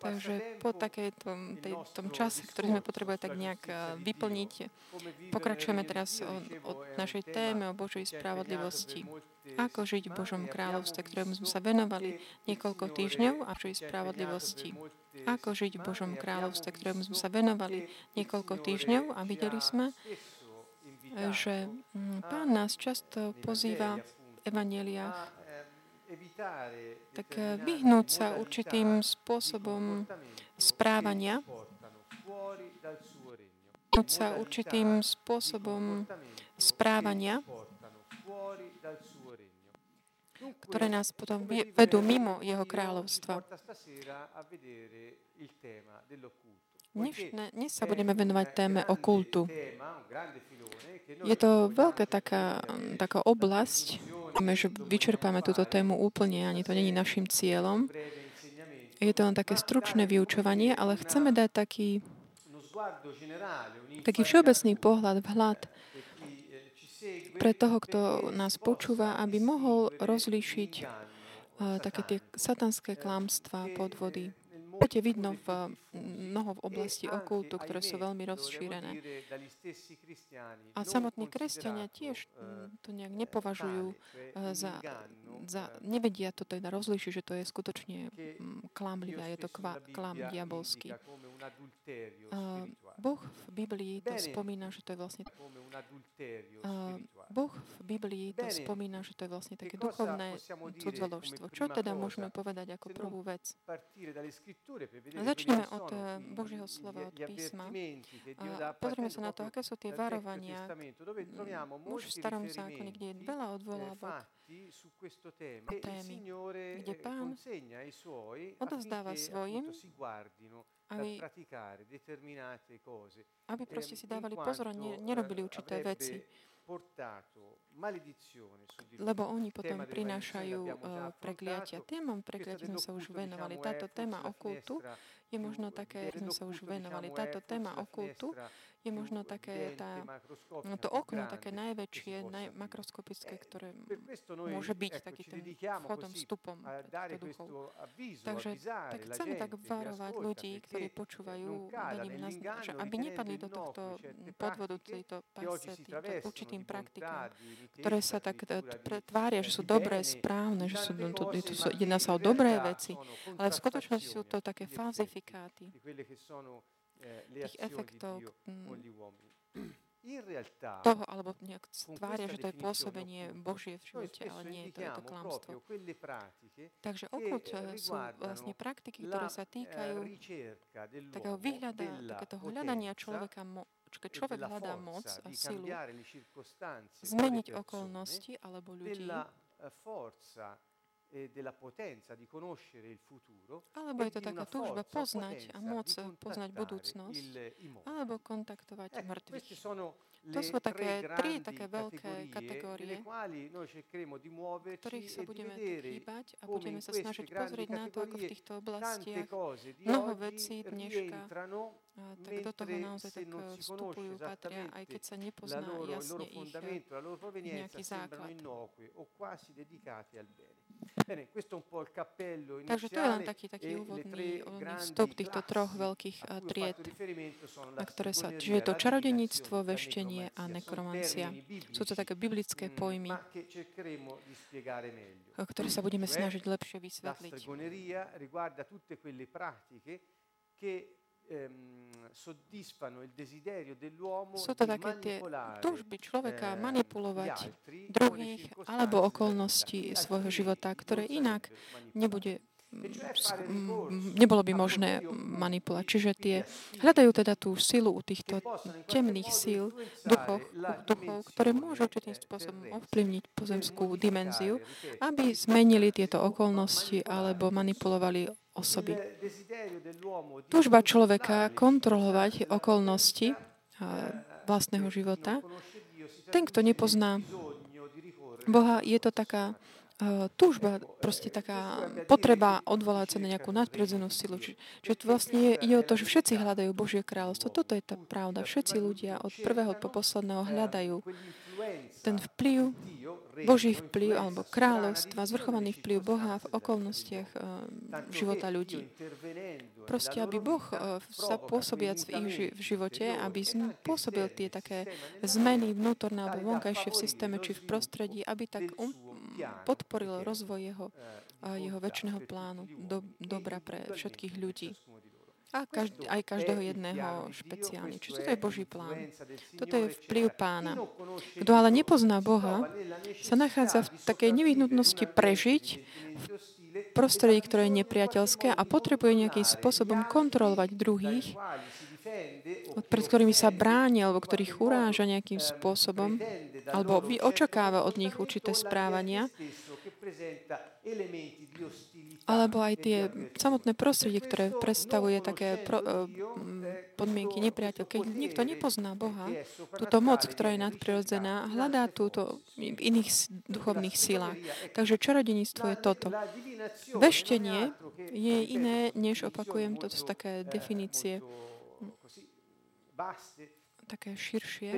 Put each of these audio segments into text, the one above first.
Takže po takejto, tej, tom čase, ktorý sme potrebovali tak nejak eh, vyplniť, pokračujeme teraz o, o našej téme o Božej spravodlivosti. Ako žiť v Božom kráľovstve, ktorému sme sa venovali niekoľko týždňov a Božej spravodlivosti. Ako žiť v Božom kráľovstve, ktorému sme sa venovali niekoľko týždňov a videli sme, že mm, Pán nás často pozýva v evaneliách tak eh, vyhnúť sa určitým spôsobom správania, vyhnúť sa určitým spôsobom správania, ktoré nás potom vedú mimo jeho kráľovstva. Dnes, dnes sa budeme venovať téme okultu. Je to veľká taká, taká oblasť, že vyčerpáme túto tému úplne, ani to není našim cieľom. Je to len také stručné vyučovanie, ale chceme dať taký, taký všeobecný pohľad, vhľad pre toho, kto nás počúva, aby mohol rozlíšiť uh, také tie satanské klamstvá, podvody. Budete vidno v mnoho v oblasti okultu, ktoré sú veľmi rozšírené. A samotní kresťania tiež to nejak nepovažujú za, za nevedia to teda rozlíšiť, že to je skutočne klamlivé, je to klam diabolský. Boh v Biblii to spomína, že to je vlastne Boh v Biblii to spomína, že to je vlastne také duchovné cudzoložstvo. Čo teda môžeme povedať ako prvú vec? Začneme od eh, Božieho slova, od písma. A pozrieme sa na to, aké sú tie varovania. Už v starom zákone, kde je veľa odvolávok o témy, kde pán odovzdáva svojim, aby, aby proste si dávali pozor a nerobili určité veci lebo oni potom prinášajú prekliatia. Témam prekliatia sme sa už venovali. Táto téma okultu je možno také, sme sa už venovali. Táto téma okultu je možno také tá, no to okno, také najväčšie, naj, makroskopické, ktoré môže byť taký ten vchodom, vstupom týchto duchov. Takže tak chceme tak varovať ľudí, ktorí počúvajú, vedím nás, že aby nepadli do tohto podvodu, tejto pasce, týmto určitým praktikám, ktoré sa tak tvária, že sú dobré, správne, že sú, to, to, jedná sa o dobré veci, ale v skutočnosti sú to také falzifikáty tých efektov toho, alebo nejak stvária, že to je pôsobenie Božie v živote, ale nie, to je to klamstvo. Takže okult sú vlastne praktiky, ktoré sa týkajú takého vyhľada, takéto hľadania človeka, keď človek hľadá moc a silu, zmeniť okolnosti alebo ľudí, della potenza di conoscere il futuro alebo je to taká túžba poznať a môcť poznať budúcnosť alebo kontaktovať mŕtvych. To sú také tri také veľké kategórie, ktorých sa budeme chýbať a budeme sa snažiť pozrieť na to, ako v týchto oblastiach mnoho vecí dneška a tak do toho naozaj tak vstupujú, patria, aj keď sa nepozná jasne ich nejaký základ. Takže to je len taký, taký e úvodný, úvodný vstup týchto troch veľkých tried, na ktoré sa, čiže je to čarodeníctvo, veštenie a nekromancia. Sú to také biblické mm, pojmy, ktoré sa budeme snažiť lepšie vysvetliť ehm, Sú to také tie túžby človeka eh, manipulovať druhých alebo okolnosti svojho života, ktoré inak nebude nebolo by možné manipulovať. Čiže tie hľadajú teda tú silu u týchto temných síl, duchov, duchov, ktoré môžu určitým spôsobom ovplyvniť pozemskú dimenziu, aby zmenili tieto okolnosti alebo manipulovali osoby. Túžba človeka kontrolovať okolnosti vlastného života. Ten, kto nepozná Boha, je to taká túžba, proste taká potreba odvolať sa na nejakú nadprirodzenú silu. Čiže, vlastne ide o to, že všetci hľadajú Božie kráľovstvo. Toto je tá pravda. Všetci ľudia od prvého po posledného hľadajú ten vplyv Boží vplyv alebo kráľovstva, zvrchovaný vplyv Boha v okolnostiach života ľudí. Proste, aby Boh sa pôsobiac v ich v živote, aby pôsobil tie také zmeny vnútorné alebo vonkajšie v systéme či v prostredí, aby tak um, podporil rozvoj jeho, uh, jeho väčšného plánu, do, dobra pre všetkých ľudí a každý, aj každého jedného špeciálne. Čiže toto je Boží plán. Toto je vplyv pána. Kto ale nepozná Boha, sa nachádza v takej nevyhnutnosti prežiť v prostredí, ktoré je nepriateľské a potrebuje nejakým spôsobom kontrolovať druhých, pred ktorými sa bráni alebo ktorých uráža nejakým spôsobom, alebo očakáva od nich určité správania, alebo aj tie samotné prostredie, ktoré predstavuje také pro, uh, podmienky nepriateľ. Keď niekto nepozná Boha, túto moc, ktorá je nadprirodzená, hľadá túto v iných duchovných silách. Takže čarodeníctvo je toto. Veštenie je iné, než opakujem, toto sú také definície také širšie.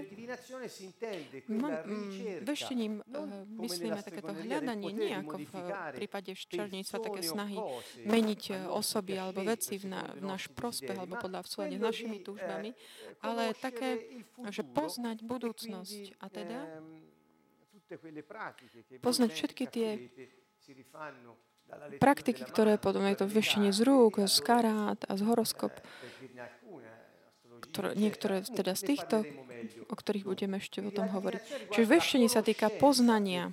Veštením uh, myslíme takéto hľadanie, nie ako v prípade čarníctva, také snahy meniť eh, osoby alebo veci v, na, v náš prospech alebo podľa v súlade s našimi túžbami, ale také, že poznať budúcnosť. a teda? poznať všetky tie praktiky, ktoré potom je to veštenie z rúk, z karát a z horoskop ktoré, niektoré teda z týchto, o ktorých budeme ešte o tom hovoriť. Čiže veštenie sa týka poznania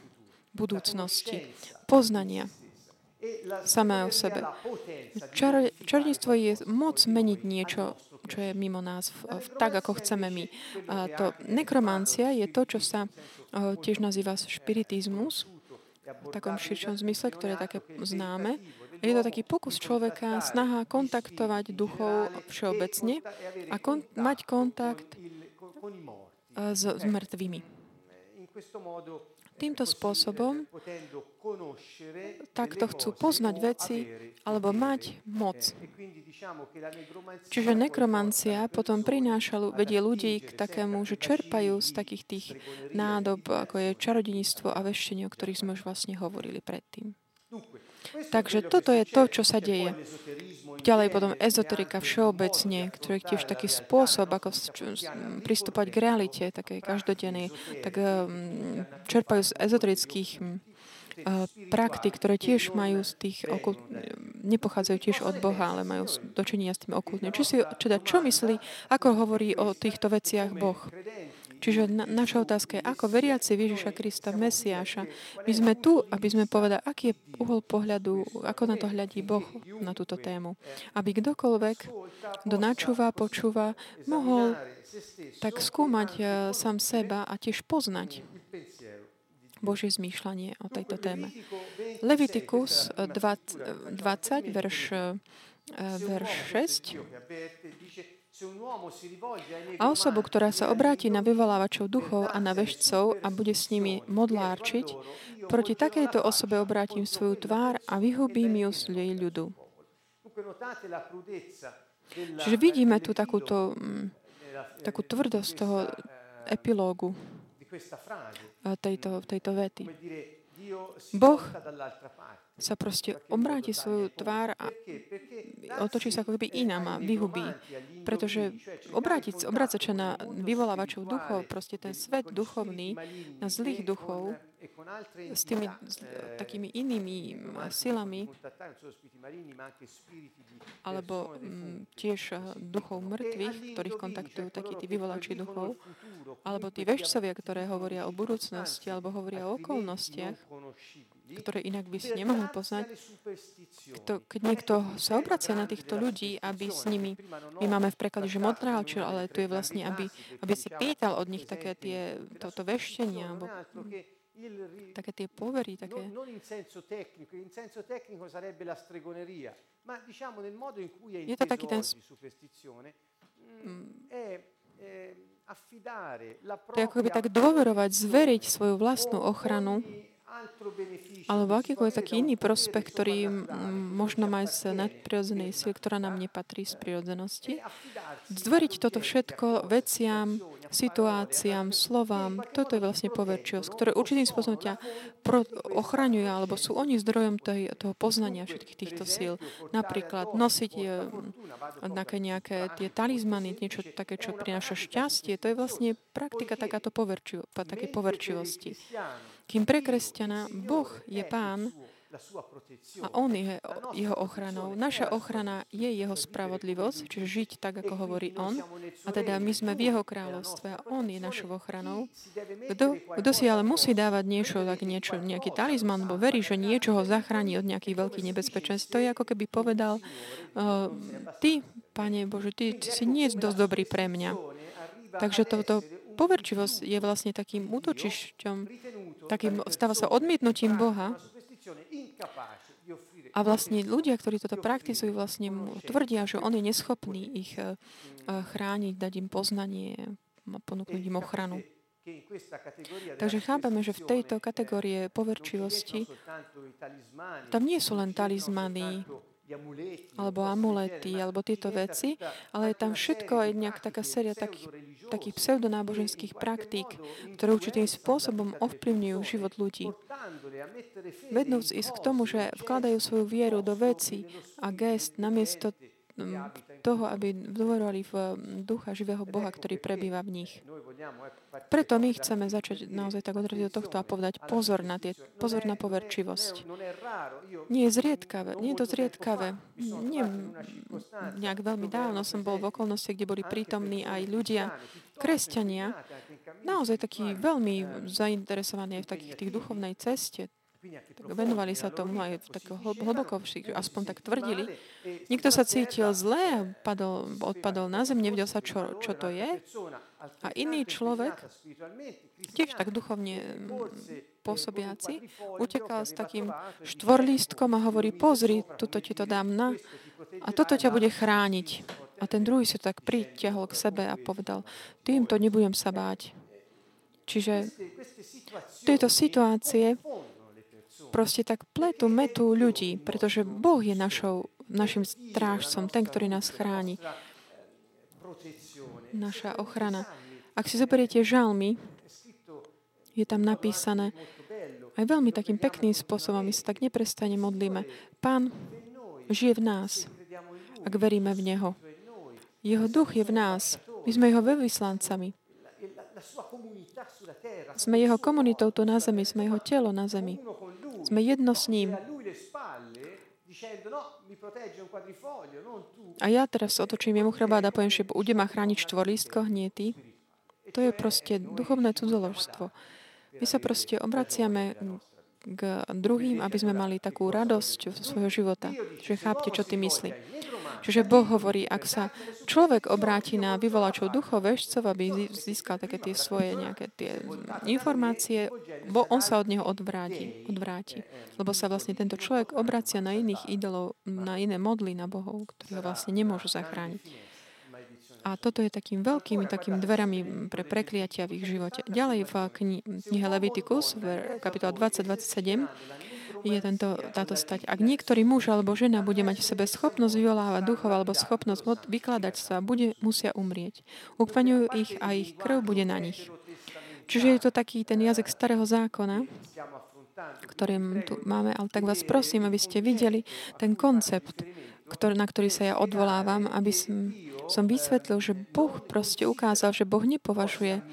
budúcnosti, poznania samé o sebe. Čar, čarníctvo je moc meniť niečo, čo je mimo nás, v, v, tak ako chceme my. A to nekromancia je to, čo sa o, tiež nazýva špiritizmus, v takom širšom zmysle, ktoré je také známe. Je to taký pokus človeka, snaha kontaktovať duchov všeobecne a kon- mať kontakt s, s mŕtvými. Týmto spôsobom takto chcú poznať veci alebo mať moc. Čiže nekromancia potom prináša, vedie ľudí k takému, že čerpajú z takých tých nádob, ako je čarodeníctvo a veštenie, o ktorých sme už vlastne hovorili predtým. Takže toto je to, čo sa deje. Ďalej potom ezoterika všeobecne, ktorý je tiež taký spôsob, ako pristúpať k realite, také každodennej, tak um, čerpajú z ezoterických um, praktik, ktoré tiež majú z tých okult... nepochádzajú tiež od Boha, ale majú dočinenia s tým okultným. Či si, teda, čo myslí, ako hovorí o týchto veciach Boh? Čiže na, naša otázka je, ako veriaci Ježiša Krista, Mesiáša, my sme tu, aby sme povedali, aký je uhol pohľadu, ako na to hľadí Boh na túto tému. Aby kdokoľvek, kto načúva, počúva, mohol tak skúmať uh, sám seba a tiež poznať Božie zmýšľanie o tejto téme. Levitikus 20, 20 verš, uh, verš 6 a osobu, ktorá sa obráti na vyvolávačov duchov a na veštcov a bude s nimi modlárčiť, proti takejto osobe obrátim svoju tvár a vyhubím ju z jej ľudu. Čiže vidíme tu takúto, mm, takú tvrdosť toho epilógu tejto, tejto vety. Boh sa proste obráti svoju tvár a otočí sa ako keby inám a vyhubí. Pretože obrátiť, obrácať sa na vyvolávačov duchov, proste ten svet duchovný, na zlých duchov, s tými s, takými inými silami, alebo m, tiež eh, duchov mŕtvych, ktorých kontaktujú takí tí vyvolači duchov, alebo tí vešcovia, ktoré hovoria o budúcnosti, alebo hovoria o okolnostiach, ktoré inak by si nemohol poznať. Kto, keď niekto sa obracia na týchto ľudí, aby s nimi, my máme v preklade, že modrálčil, ale tu je vlastne, aby, aby si pýtal od nich také tie, toto veštenie, alebo také tie povery, také... Je to taký ten... Mm. To je ako by tak dôverovať, zveriť svoju vlastnú ochranu alebo akýkoľvek taký iný prospech, ktorý možno mať z nadprirodzenej sily, ktorá nám nepatrí z prirodzenosti. Zdvoriť toto všetko veciam, situáciám, slovám. Toto je vlastne poverčivosť, ktoré určitým spôsobom ťa ochraňuje, alebo sú oni zdrojom tej, toho poznania všetkých týchto síl. Napríklad nosiť nejaké, nejaké tie talizmany, niečo také, čo prináša šťastie. To je vlastne praktika takáto poverčivo, také poverčivosti. Kým pre kresťana Boh je pán, a on je jeho ochranou. Naša ochrana je jeho spravodlivosť, čiže žiť tak, ako hovorí on. A teda my sme v jeho kráľovstve a on je našou ochranou. Kto, si ale musí dávať niečo, tak niečo, nejaký talizman, bo verí, že niečo ho zachráni od nejakých veľkých nebezpečenstv. To je ako keby povedal, uh, ty, Pane Bože, ty si nie dosť dobrý pre mňa. Takže toto poverčivosť je vlastne takým útočišťom, takým, stáva sa odmietnutím Boha, a vlastne ľudia, ktorí toto praktizujú, vlastne mu tvrdia, že on je neschopný ich eh, chrániť, dať im poznanie, ponúknuť im ochranu. Takže chápeme, že v tejto kategórie poverčivosti tam nie sú len talizmany, alebo amulety, alebo tieto veci, ale je tam všetko aj nejak taká séria takých, takých pseudonáboženských praktík, ktoré určitým spôsobom ovplyvňujú život ľudí. Vednúc ísť k tomu, že vkladajú svoju vieru do veci a gest namiesto toho, aby dôverovali v ducha živého Boha, ktorý prebýva v nich. Preto my chceme začať naozaj tak odraziť do tohto a povedať pozor na, tie, pozor na poverčivosť. Nie je zriedkavé, nie je to zriedkavé. Nie, nejak veľmi dávno som bol v okolnosti, kde boli prítomní aj ľudia, kresťania, naozaj takí veľmi zainteresovaní aj v takých tých duchovnej ceste, tak venovali sa tomu aj tak hlboko, aspoň tak tvrdili. Niekto sa cítil zle a padol, odpadol na zem, nevedel sa, čo, čo to je. A iný človek, tiež tak duchovne pôsobiaci, utekal s takým štvorlístkom a hovorí, pozri, tuto ti to dám na a toto ťa bude chrániť. A ten druhý si tak pritiahol k sebe a povedal, týmto nebudem sa báť. Čiže tieto situácie proste tak pletu, metú ľudí, pretože Boh je našou, našim strážcom, ten, ktorý nás chráni. Naša ochrana. Ak si zoberiete žalmy, je tam napísané aj veľmi takým pekným spôsobom, my sa tak neprestane modlíme. Pán žije v nás, ak veríme v Neho. Jeho duch je v nás. My sme jeho veľvyslancami. Sme jeho komunitou tu na zemi, sme jeho telo na zemi. Sme jedno s ním. A ja teraz otočím jemu chrbát a poviem, že bude ma chrániť štvorlístko, nie ty. To je proste duchovné cudzoložstvo. My sa proste obraciame k druhým, aby sme mali takú radosť zo svojho života. Že chápte, čo ty myslí. Čiže Boh hovorí, ak sa človek obráti na vyvolačov duchov, vešcov, aby získal také tie svoje nejaké tie informácie, bo on sa od neho odvráti, odvráti. Lebo sa vlastne tento človek obracia na iných idolov, na iné modly, na bohov, ktorí ho vlastne nemôžu zachrániť. A toto je takým veľkými takým dverami pre prekliatia v ich živote. Ďalej v knihe Leviticus, kapitola 20-27, je tento, táto stať. Ak niektorý muž alebo žena bude mať v sebe schopnosť vyvolávať duchov alebo schopnosť vykladať sa, bude, musia umrieť. Ukvaňujú ich a ich krv bude na nich. Čiže je to taký ten jazyk starého zákona, ktorým tu máme, ale tak vás prosím, aby ste videli ten koncept, ktorý, na ktorý sa ja odvolávam, aby som, som vysvetlil, že Boh proste ukázal, že Boh nepovažuje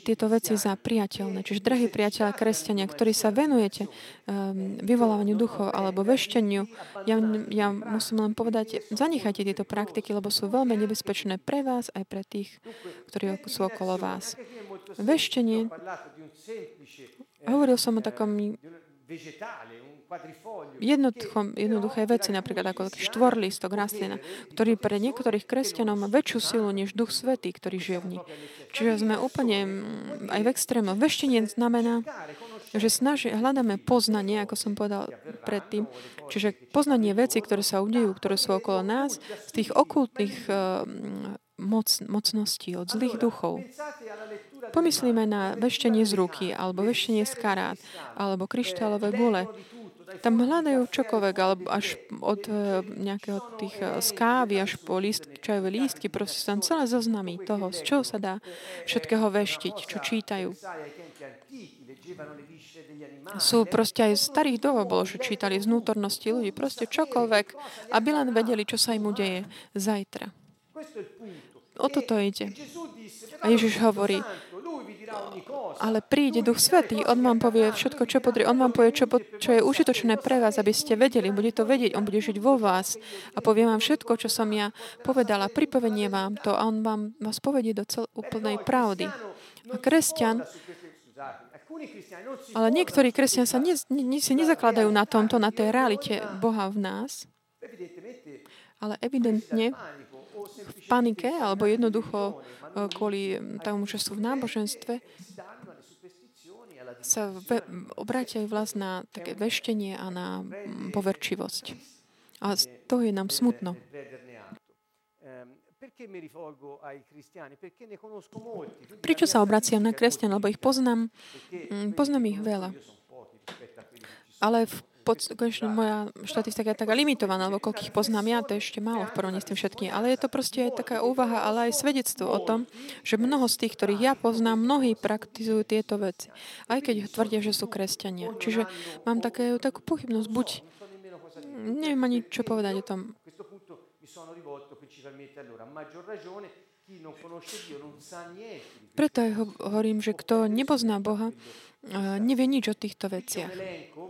tieto veci za priateľné. Čiže, drahí priateľa kresťania, ktorí sa venujete um, vyvolávaniu duchov alebo vešteniu, ja, ja musím len povedať, zanechajte tieto praktiky, lebo sú veľmi nebezpečné pre vás aj pre tých, ktorí sú okolo vás. Veštenie, hovoril som o takom jednoduchom, jednoduché veci, napríklad ako štvorlistok rastlina, ktorý pre niektorých kresťanov má väčšiu silu než Duch Svetý, ktorý žije v nich. Čiže sme úplne aj v extrému. Veštenie znamená, že snaži, hľadáme poznanie, ako som povedal predtým. Čiže poznanie veci, ktoré sa udejú, ktoré sú okolo nás, z tých okultných uh, moc, mocností, od zlých duchov. Pomyslíme na veštenie z ruky, alebo veštenie z karát, alebo kryštálové gule, Tam hľadajú čokoľvek, alebo až od uh, nejakého tých uh, skávy až po lístky, čajové lístky, proste tam celé zoznamy toho, z čoho sa dá všetkého veštiť, čo čítajú. Sú proste aj starých dob bolo, že čítali z vnútornosti ľudí, proste čokoľvek, aby len vedeli, čo sa im udeje zajtra. O toto ide. A Ježiš hovorí, ale príde Duch Svetý, On vám povie všetko, čo potrebuje. On vám povie, čo, čo je užitočné pre vás, aby ste vedeli. Bude to vedieť, On bude žiť vo vás a povie vám všetko, čo som ja povedala. Pripovenie vám to a On vám vás povedie do cel, úplnej pravdy. A kresťan ale niektorí kresťania sa ne, ne, si nezakladajú na tomto, na tej realite Boha v nás, ale evidentne v panike alebo jednoducho e, kvôli tomu, že sú v náboženstve, sa ve, obrátia vlast na také veštenie a na poverčivosť. A z toho je nám smutno. Prečo sa obraciam na kresťan? Lebo ich poznám, poznám ich veľa. Ale v pod, konečne moja štatistika je taká limitovaná, lebo koľkých poznám ja, to je ešte málo v porovnaní s tým všetkým. Ale je to proste aj taká úvaha, ale aj svedectvo o tom, že mnoho z tých, ktorých ja poznám, mnohí praktizujú tieto veci. Aj keď tvrdia, že sú kresťania. Čiže mám také, takú pochybnosť, buď neviem ani čo povedať o tom. Preto aj hovorím, že kto nepozná Boha, nevie nič o týchto veciach.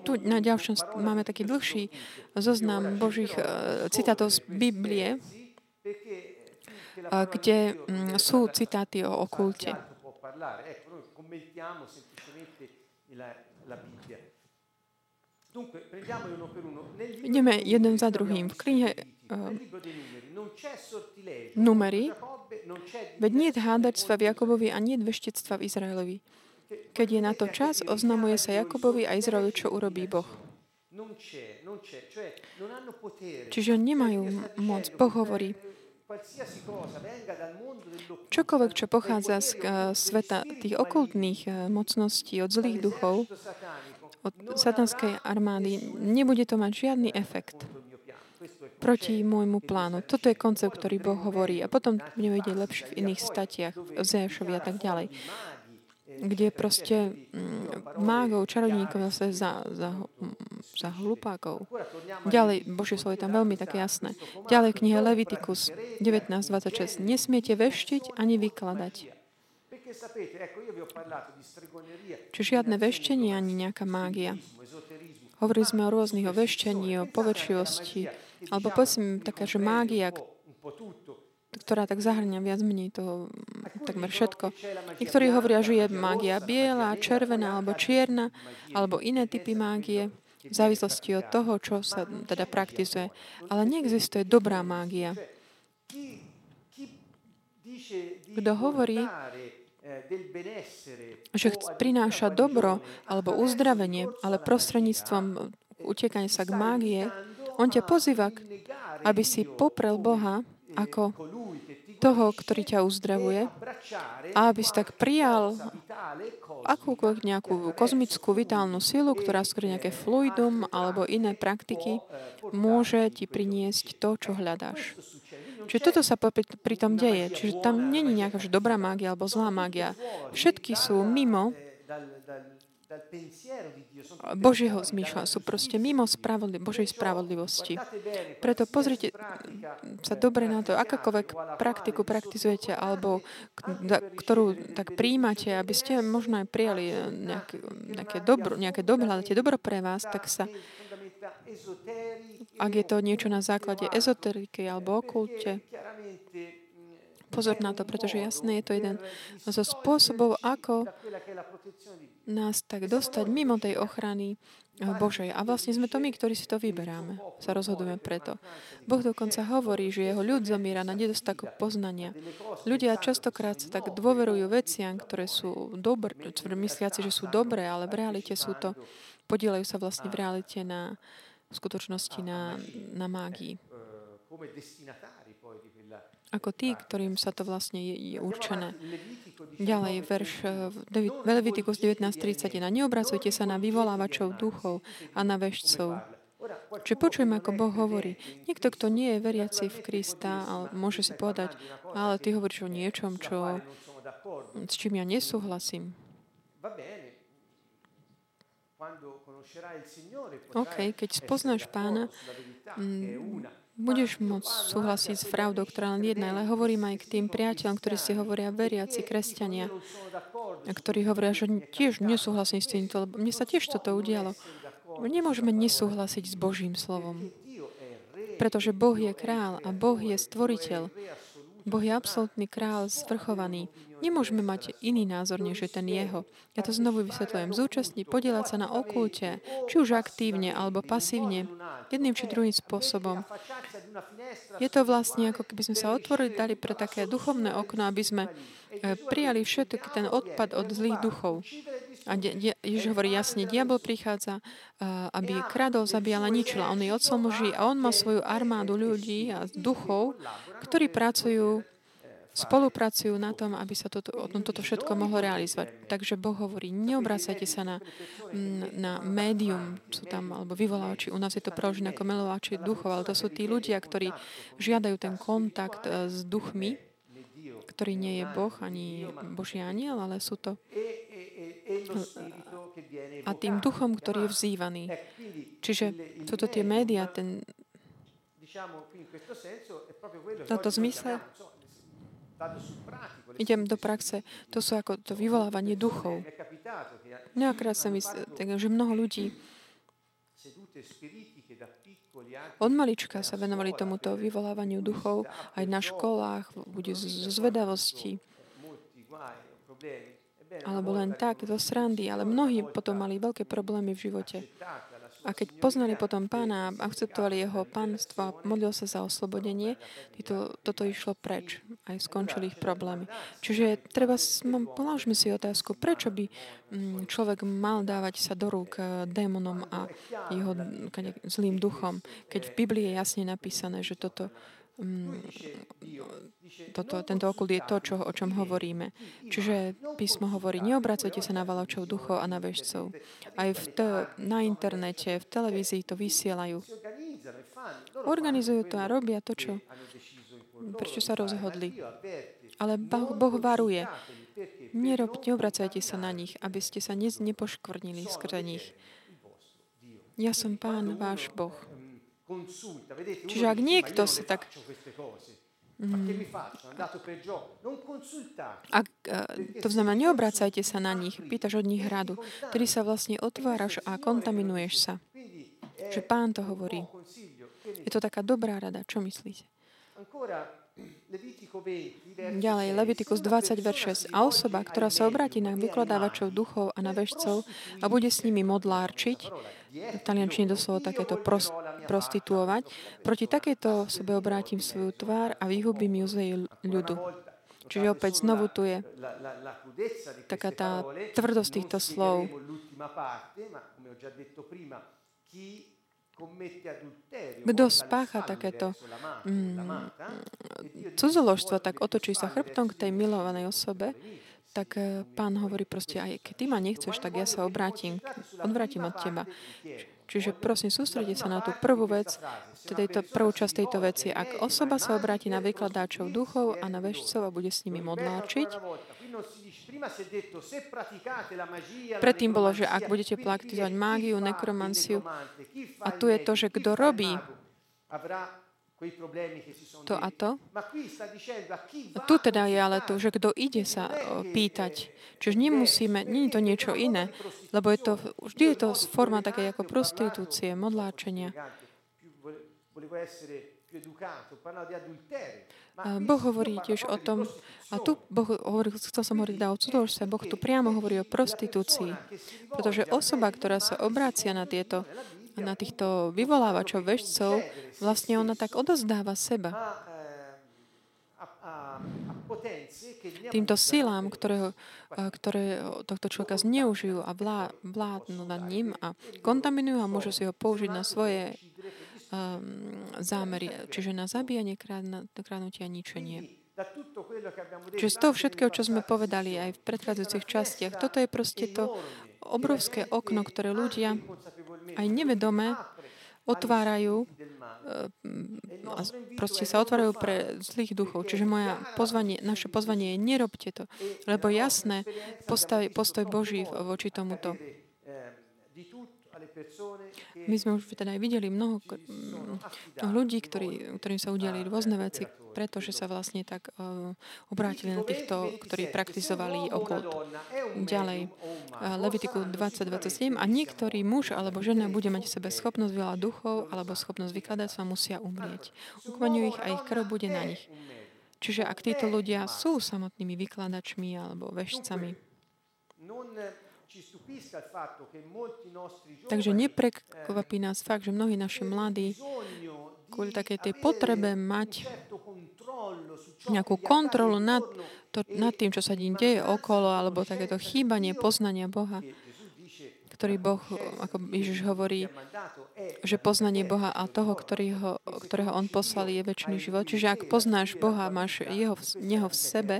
Tu na ďalšom máme taký dlhší zoznam Božích e, citátov z Biblie, kde mm, sú citáty o okulte. Ideme jeden za druhým. V knihe uh, Numery, veď nie je hádačstva v Jakobovi a nie je veštectva v Izraelovi. Keď je na to čas, oznamuje sa Jakobovi a Izraelu, čo urobí Boh. Čiže nemajú moc. Boh hovorí, čokoľvek, čo pochádza z uh, sveta tých okultných uh, mocností, od zlých duchov, od satanskej armády, nebude to mať žiadny efekt proti môjmu plánu. Toto je koncept, ktorý Boh hovorí. A potom budeme vidieť lepšie v iných statiach, v Zéšovi a tak ďalej kde proste mm, mágov, čarodníkov zase za, za, za hlupákov. Ďalej, Božie slovo je tam veľmi také jasné. Ďalej knihe Levitikus 19.26. Nesmiete veštiť ani vykladať. Čiže žiadne veštenie ani nejaká mágia. Hovorili sme o rôznych, o veštení, o poväčšivosti, alebo povedzme taká, že mágia, ktorá tak zahrňa viac menej toho takmer všetko. Niektorí hovoria, že je mágia biela, červená alebo čierna, alebo iné typy mágie, v závislosti od toho, čo sa teda praktizuje. Ale neexistuje dobrá mágia. Kto hovorí, že prináša dobro alebo uzdravenie, ale prostredníctvom utekania sa k mágie, on ťa pozýva, aby si poprel Boha ako toho, ktorý ťa uzdravuje a aby si tak prijal akúkoľvek nejakú kozmickú vitálnu silu, ktorá skôr nejaké fluidum alebo iné praktiky môže ti priniesť to, čo hľadáš. Čiže toto sa pri tom deje. Čiže tam není nejaká dobrá mágia alebo zlá mágia. Všetky sú mimo Božieho zmýšľa sú proste mimo spravodli- Božej spravodlivosti. Preto pozrite sa dobre na to, akákoľvek praktiku praktizujete alebo ktorú tak príjmate, aby ste možno aj prijali nejaké, nejaké dobro, nejaké dobro, hľadáte dobro pre vás, tak sa ak je to niečo na základe ezoteriky alebo okulte, pozor na to, pretože jasné je to jeden zo spôsobov, ako nás tak dostať mimo tej ochrany Božej. A vlastne sme to my, ktorí si to vyberáme. Sa rozhodujeme preto. Boh dokonca hovorí, že jeho ľud zomiera na nedostatok poznania. Ľudia častokrát sa tak dôverujú veciam, ktoré sú dobré, mysliaci, že sú dobré, ale v realite sú to, podielajú sa vlastne v realite na v skutočnosti na, na mágii. Ako tí, ktorým sa to vlastne je, je určené. Ďalej, verš v Levitikus 19.31. Neobracujte sa na vyvolávačov duchov a na vešcov. Čiže počujem, ako Boh hovorí. Niekto, kto nie je veriaci v Krista, ale môže si povedať, ale ty hovoríš o niečom, čo, s čím ja nesúhlasím. OK, keď spoznáš pána, budeš môcť súhlasiť s pravdou, ktorá len jedna, ale hovorím aj k tým priateľom, ktorí si hovoria veriaci, kresťania, a ktorí hovoria, že tiež nesúhlasím s týmto, lebo mne sa tiež toto udialo. Nemôžeme nesúhlasiť s Božím slovom, pretože Boh je král a Boh je stvoriteľ. Boh je absolútny král, zvrchovaný. Nemôžeme mať iný názor, než je ten jeho. Ja to znovu vysvetľujem. Zúčastniť, podielať sa na okulte, či už aktívne alebo pasívne, jedným či druhým spôsobom. Je to vlastne ako keby sme sa otvorili, dali pre také duchovné okno, aby sme eh, prijali všetok ten odpad od zlých duchov. A Ježiš hovorí jasne, diabol prichádza, aby kradol, zabíjal a ničil. On je otcom muží a on má svoju armádu ľudí a duchov, ktorí pracujú spolupracujú na tom, aby sa toto, toto všetko mohlo realizovať. Takže Boh hovorí, neobrácajte sa na, na médium, sú tam, alebo vyvolávači, u nás je to preložené ako milovači duchov, ale to sú tí ľudia, ktorí žiadajú ten kontakt e, s duchmi, ktorý nie je Boh, ani Boží aniel, ale sú to a tým duchom, ktorý je vzývaný. Čiže sú to tie médiá, ten, v tomto zmysle idem do praxe, to sú ako to vyvolávanie duchov. Mnohokrát sa mi, že mnoho ľudí od malička sa venovali tomuto vyvolávaniu duchov aj na školách, bude zo zvedavosti. alebo len tak, zo srandy, ale mnohí potom mali veľké problémy v živote. A keď poznali potom pána a akceptovali jeho pánstvo a modlil sa za oslobodenie, títo, toto išlo preč. Aj skončili ich problémy. Čiže treba, položme si otázku, prečo by mm, človek mal dávať sa do rúk eh, démonom a jeho zlým duchom, keď v Biblii je jasne napísané, že toto toto, tento okult je to, čo, o čom hovoríme. Čiže písmo hovorí, neobracujte sa na valačov duchov a na vežcov. Aj v te, na internete, v televízii to vysielajú. Organizujú to a robia to, čo, prečo sa rozhodli. Ale boh, boh varuje. Nerob, neobracajte sa na nich, aby ste sa ne, nepoškvrnili skrze nich. Ja som pán, váš Boh. Čiže ak niekto sa tak... Mm, ak, to znamená, neobracajte sa na nich, pýtaš od nich radu. Tedy sa vlastne otváraš a kontaminuješ sa. Že pán to hovorí. Je to taká dobrá rada. Čo myslíte? Ďalej, Levitikus 20, verš 6. A osoba, ktorá sa obráti na vykladávačov duchov a na vežcov a bude s nimi modlárčiť, v taliančine doslova takéto prost, prostituovať, proti takejto osobe obrátim svoju tvár a vyhubím ju z jej ľudu. Čiže opäť znovu tu je taká tá tvrdosť týchto slov. Kto spácha takéto mm, cudzoložstvo, tak otočí sa chrbtom k tej milovanej osobe, tak eh, pán hovorí proste, aj keď ty ma nechceš, tak ja sa obrátim, odvrátim od teba. Čiže prosím, sústredite sa na tú prvú vec, tejto, prvú časť tejto veci. Ak osoba sa obráti na vykladáčov duchov a na vešcov a bude s nimi modláčiť, Predtým bolo, že ak budete praktizovať mágiu, nekromanciu, a tu je to, že kto robí to a to. Tu teda je ale to, že kto ide sa pýtať. Čiže nemusíme, nie je to niečo iné, lebo je to, vždy je to forma také ako prostitúcie, modláčenia. Boh hovorí tiež o tom, a tu Boh hovorí, chcel som hovoriť o cudzoložstve, Boh tu priamo hovorí o prostitúcii, pretože osoba, ktorá sa obrácia na tieto na týchto vyvolávačov, vežcov, vlastne ona tak odozdáva seba týmto silám, ktoré, ktoré tohto človeka zneužijú a vlá, vládnu nad ním a kontaminujú a môžu si ho použiť na svoje zámery, čiže na zabíjanie, kradnutie a ničenie. Čiže z toho všetkého, čo sme povedali aj v predchádzajúcich častiach, toto je proste to obrovské okno, ktoré ľudia aj nevedome otvárajú e, a proste sa otvárajú pre zlých duchov. Čiže moja pozvanie, naše pozvanie je nerobte to, lebo jasné postoj, postoj Boží voči tomuto. My sme už teda aj videli mnoho, mnoho ľudí, ktorí, ktorým sa udiali rôzne veci, pretože sa vlastne tak uh, obrátili na týchto, ktorí praktizovali okult. Ďalej, uh, Levitiku 2027 a niektorý muž alebo žena bude mať v sebe schopnosť veľa duchov alebo schopnosť vykladať sa, musia umrieť. Ukvaňujú ich a ich krv bude na nich. Čiže ak títo ľudia sú samotnými vykladačmi alebo vešcami, Takže neprekvapí nás fakt, že mnohí naši mladí kvôli takej tej potrebe mať nejakú kontrolu nad, to, nad tým, čo sa tým deje okolo, alebo takéto chýbanie poznania Boha, ktorý Boh, ako Ježiš hovorí, že poznanie Boha a toho, ktorého, ktorého On poslal, je väčší život. Čiže ak poznáš Boha, máš jeho, Neho v sebe,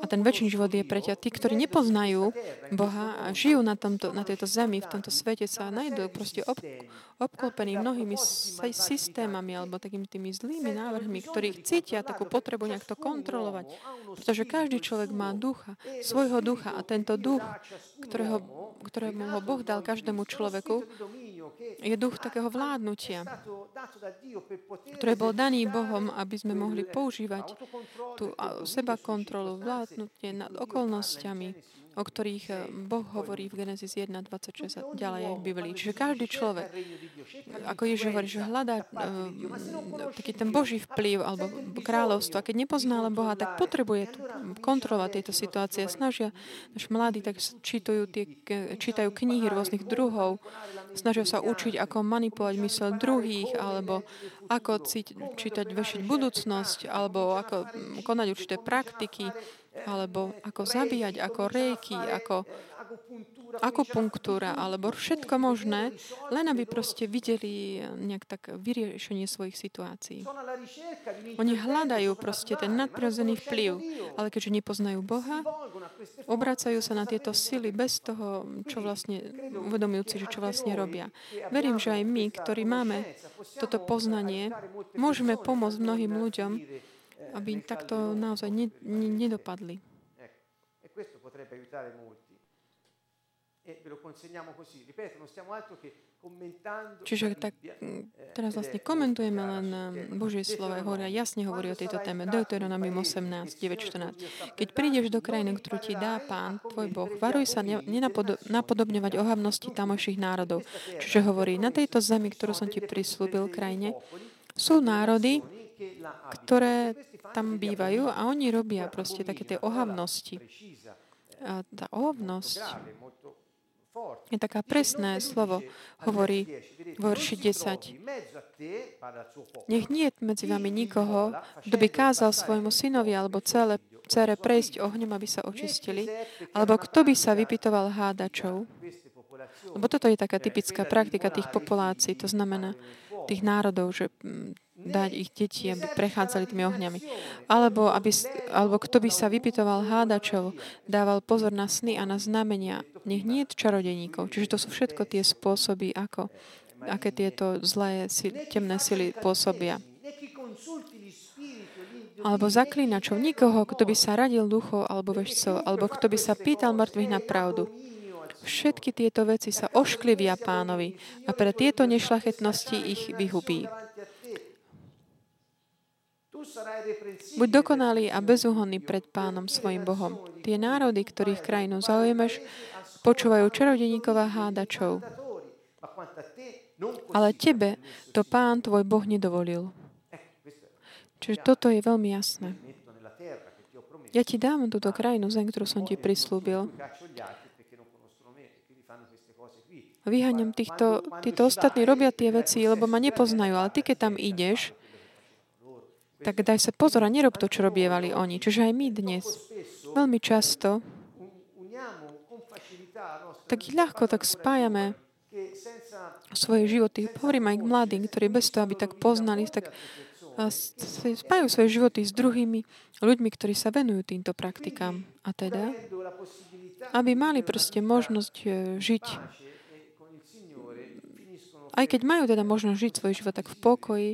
a ten väčší život je pre. Tí, ktorí nepoznajú Boha a žijú na, tomto, na tejto zemi, v tomto svete, sa najdú proste ob, obklopení mnohými systémami alebo takými tými zlými návrhmi, ktorí cítia takú potrebu nejak to kontrolovať. Pretože každý človek má ducha, svojho ducha a tento duch, ktorého, ktorého ho Boh dal každému človeku, je duch takého vládnutia, ktorý bol daný Bohom, aby sme mohli používať tú seba kontrolu, vládnutie nad okolnostiami, o ktorých eh, Boh hovorí v Genesis 1, 26 a ďalej aj v Biblii. Čiže každý človek, ako Ježiš hovorí, že hľadá uh, taký ten Boží vplyv alebo kráľovstvo. A keď nepozná ale Boha, tak potrebuje kontrolovať tieto situácie. Snažia, naši mladí tak čítajú, tie, čítajú knihy rôznych druhov, snažia sa učiť, ako manipulovať mysel druhých, alebo ako čítať, vešiť budúcnosť, alebo ako konať určité praktiky alebo ako zabíjať, ako rejky, ako akupunktúra, alebo všetko možné, len aby proste videli nejak tak vyriešenie svojich situácií. Oni hľadajú proste ten nadprirodzený vplyv, ale keďže nepoznajú Boha, obracajú sa na tieto sily bez toho, čo vlastne, uvedomujúci, že čo vlastne robia. Verím, že aj my, ktorí máme toto poznanie, môžeme pomôcť mnohým ľuďom, aby takto naozaj ne, ne, nedopadli. Čiže tak mm, teraz vlastne komentujeme len mm, Božie slovo, hovoria, jasne hovorí o tejto téme. Deuteronomium 18, 9, 14. Keď prídeš do krajiny, ktorú ti dá Pán, tvoj Boh, varuj sa nenapodobňovať ohavnosti tamojších národov. Čiže hovorí, na tejto zemi, ktorú som ti prislúbil krajine, sú národy, ktoré tam bývajú a oni robia proste také tie ohavnosti. A tá ohavnosť je taká presné slovo. Hovorí vo verši 10. Nech nie medzi vami nikoho, kto by kázal svojmu synovi alebo celé cere prejsť ohňom, aby sa očistili, alebo kto by sa vypitoval hádačov. Lebo toto je taká typická praktika tých populácií, to znamená tých národov, že mm, dať ich deti, aby prechádzali tými ohňami. Alebo, aby, alebo kto by sa vypitoval hádačov, dával pozor na sny a na znamenia. Nech nie je čarodeníkov. Čiže to sú všetko tie spôsoby, ako, aké tieto zlé, temné sily pôsobia. Alebo zaklínačov, nikoho, kto by sa radil duchov alebo vešcov, alebo kto by sa pýtal mŕtvych na pravdu. Všetky tieto veci sa ošklivia pánovi a pre tieto nešlachetnosti ich vyhubí. Buď dokonalý a bezúhonný pred pánom svojim Bohom. Tie národy, ktorých krajinu zaujmeš, počúvajú čarodeníkova hádačov. Ale tebe to pán tvoj Boh nedovolil. Čiže toto je veľmi jasné. Ja ti dám túto krajinu, zem, ktorú som ti prislúbil. Vyháňam týchto, títo ostatní robia tie veci, lebo ma nepoznajú, ale ty, keď tam ideš, tak daj sa pozor a nerob to, čo robievali oni. Čiže aj my dnes veľmi často tak ľahko tak spájame svoje životy. Hovorím aj k mladým, ktorí bez toho, aby tak poznali, tak spájajú svoje životy s druhými ľuďmi, ktorí sa venujú týmto praktikám. A teda, aby mali proste možnosť e, žiť aj keď majú teda možnosť žiť svoj život tak v pokoji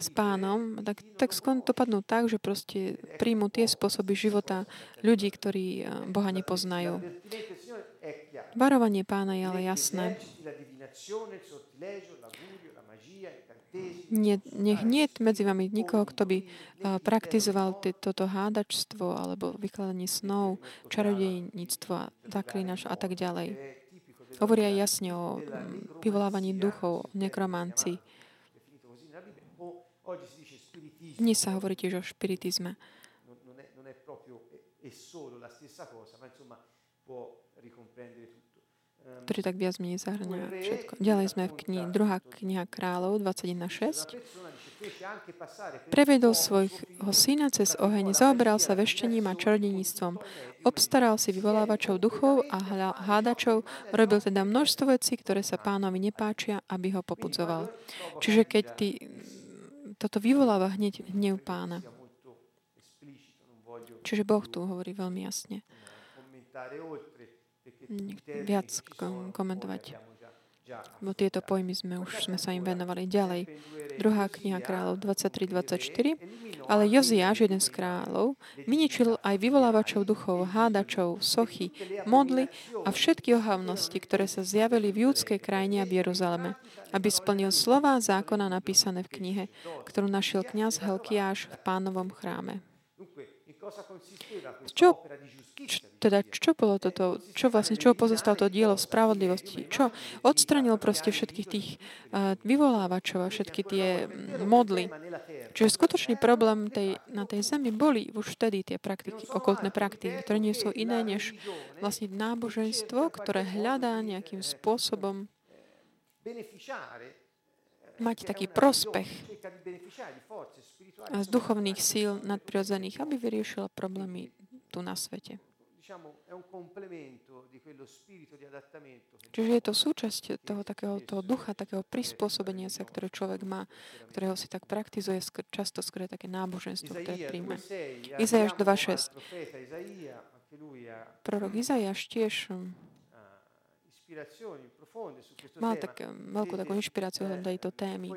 s pánom, tak, tak skon to padnú tak, že proste príjmu tie spôsoby života ľudí, ktorí e, Boha nepoznajú. Varovanie pána je ale jasné. Nie, nech nie medzi vami nikoho, kto by uh, praktizoval toto hádačstvo alebo vykladanie snov, čarodejníctvo a zaklínač a tak ďalej. Hovoria jasne o vyvolávaní duchov, o nekromancii. Dnes sa hovorí tiež o špiritizme ktorý tak viac menej zahrňa všetko. Ďalej sme v knihe, druhá kniha kráľov 21.6. Prevedol svojho syna cez oheň, zaoberal sa veštením a čarodeníctvom, obstaral si vyvolávačov duchov a hádačov, robil teda množstvo vecí, ktoré sa pánovi nepáčia, aby ho popudzoval. Čiže keď ty, toto vyvoláva hneď hnev pána. Čiže Boh tu hovorí veľmi jasne viac komentovať. Bo tieto pojmy sme už sme sa im venovali ďalej. Druhá kniha kráľov 23-24. Ale Joziáš, jeden z kráľov, vyničil aj vyvolávačov duchov, hádačov, sochy, modly a všetky ohavnosti, ktoré sa zjavili v júdskej krajine a v Jeruzaleme, aby splnil slova zákona napísané v knihe, ktorú našiel kňaz Helkiáš v pánovom chráme. Čo čo, teda čo bolo toto, čo vlastne, čo pozostalo to dielo spravodlivosti, čo odstranil proste všetkých tých uh, vyvolávačov a všetky tie mm, modly. Čiže skutočný problém tej, na tej zemi boli už vtedy tie praktiky, okultné praktiky, ktoré nie sú iné než vlastne náboženstvo, ktoré hľadá nejakým spôsobom mať taký prospech z duchovných síl nadprirodzených, aby vyriešila problémy tu na svete. Čiže je to súčasť toho takého toho ducha, takého prispôsobenia sa, ktoré človek má, ktorého si tak praktizuje často skôr také náboženstvo, ktoré príjme. Izajaš 2.6. Prorok Izajaš tiež hm, mal tak veľkú takú inšpiráciu do tejto témy.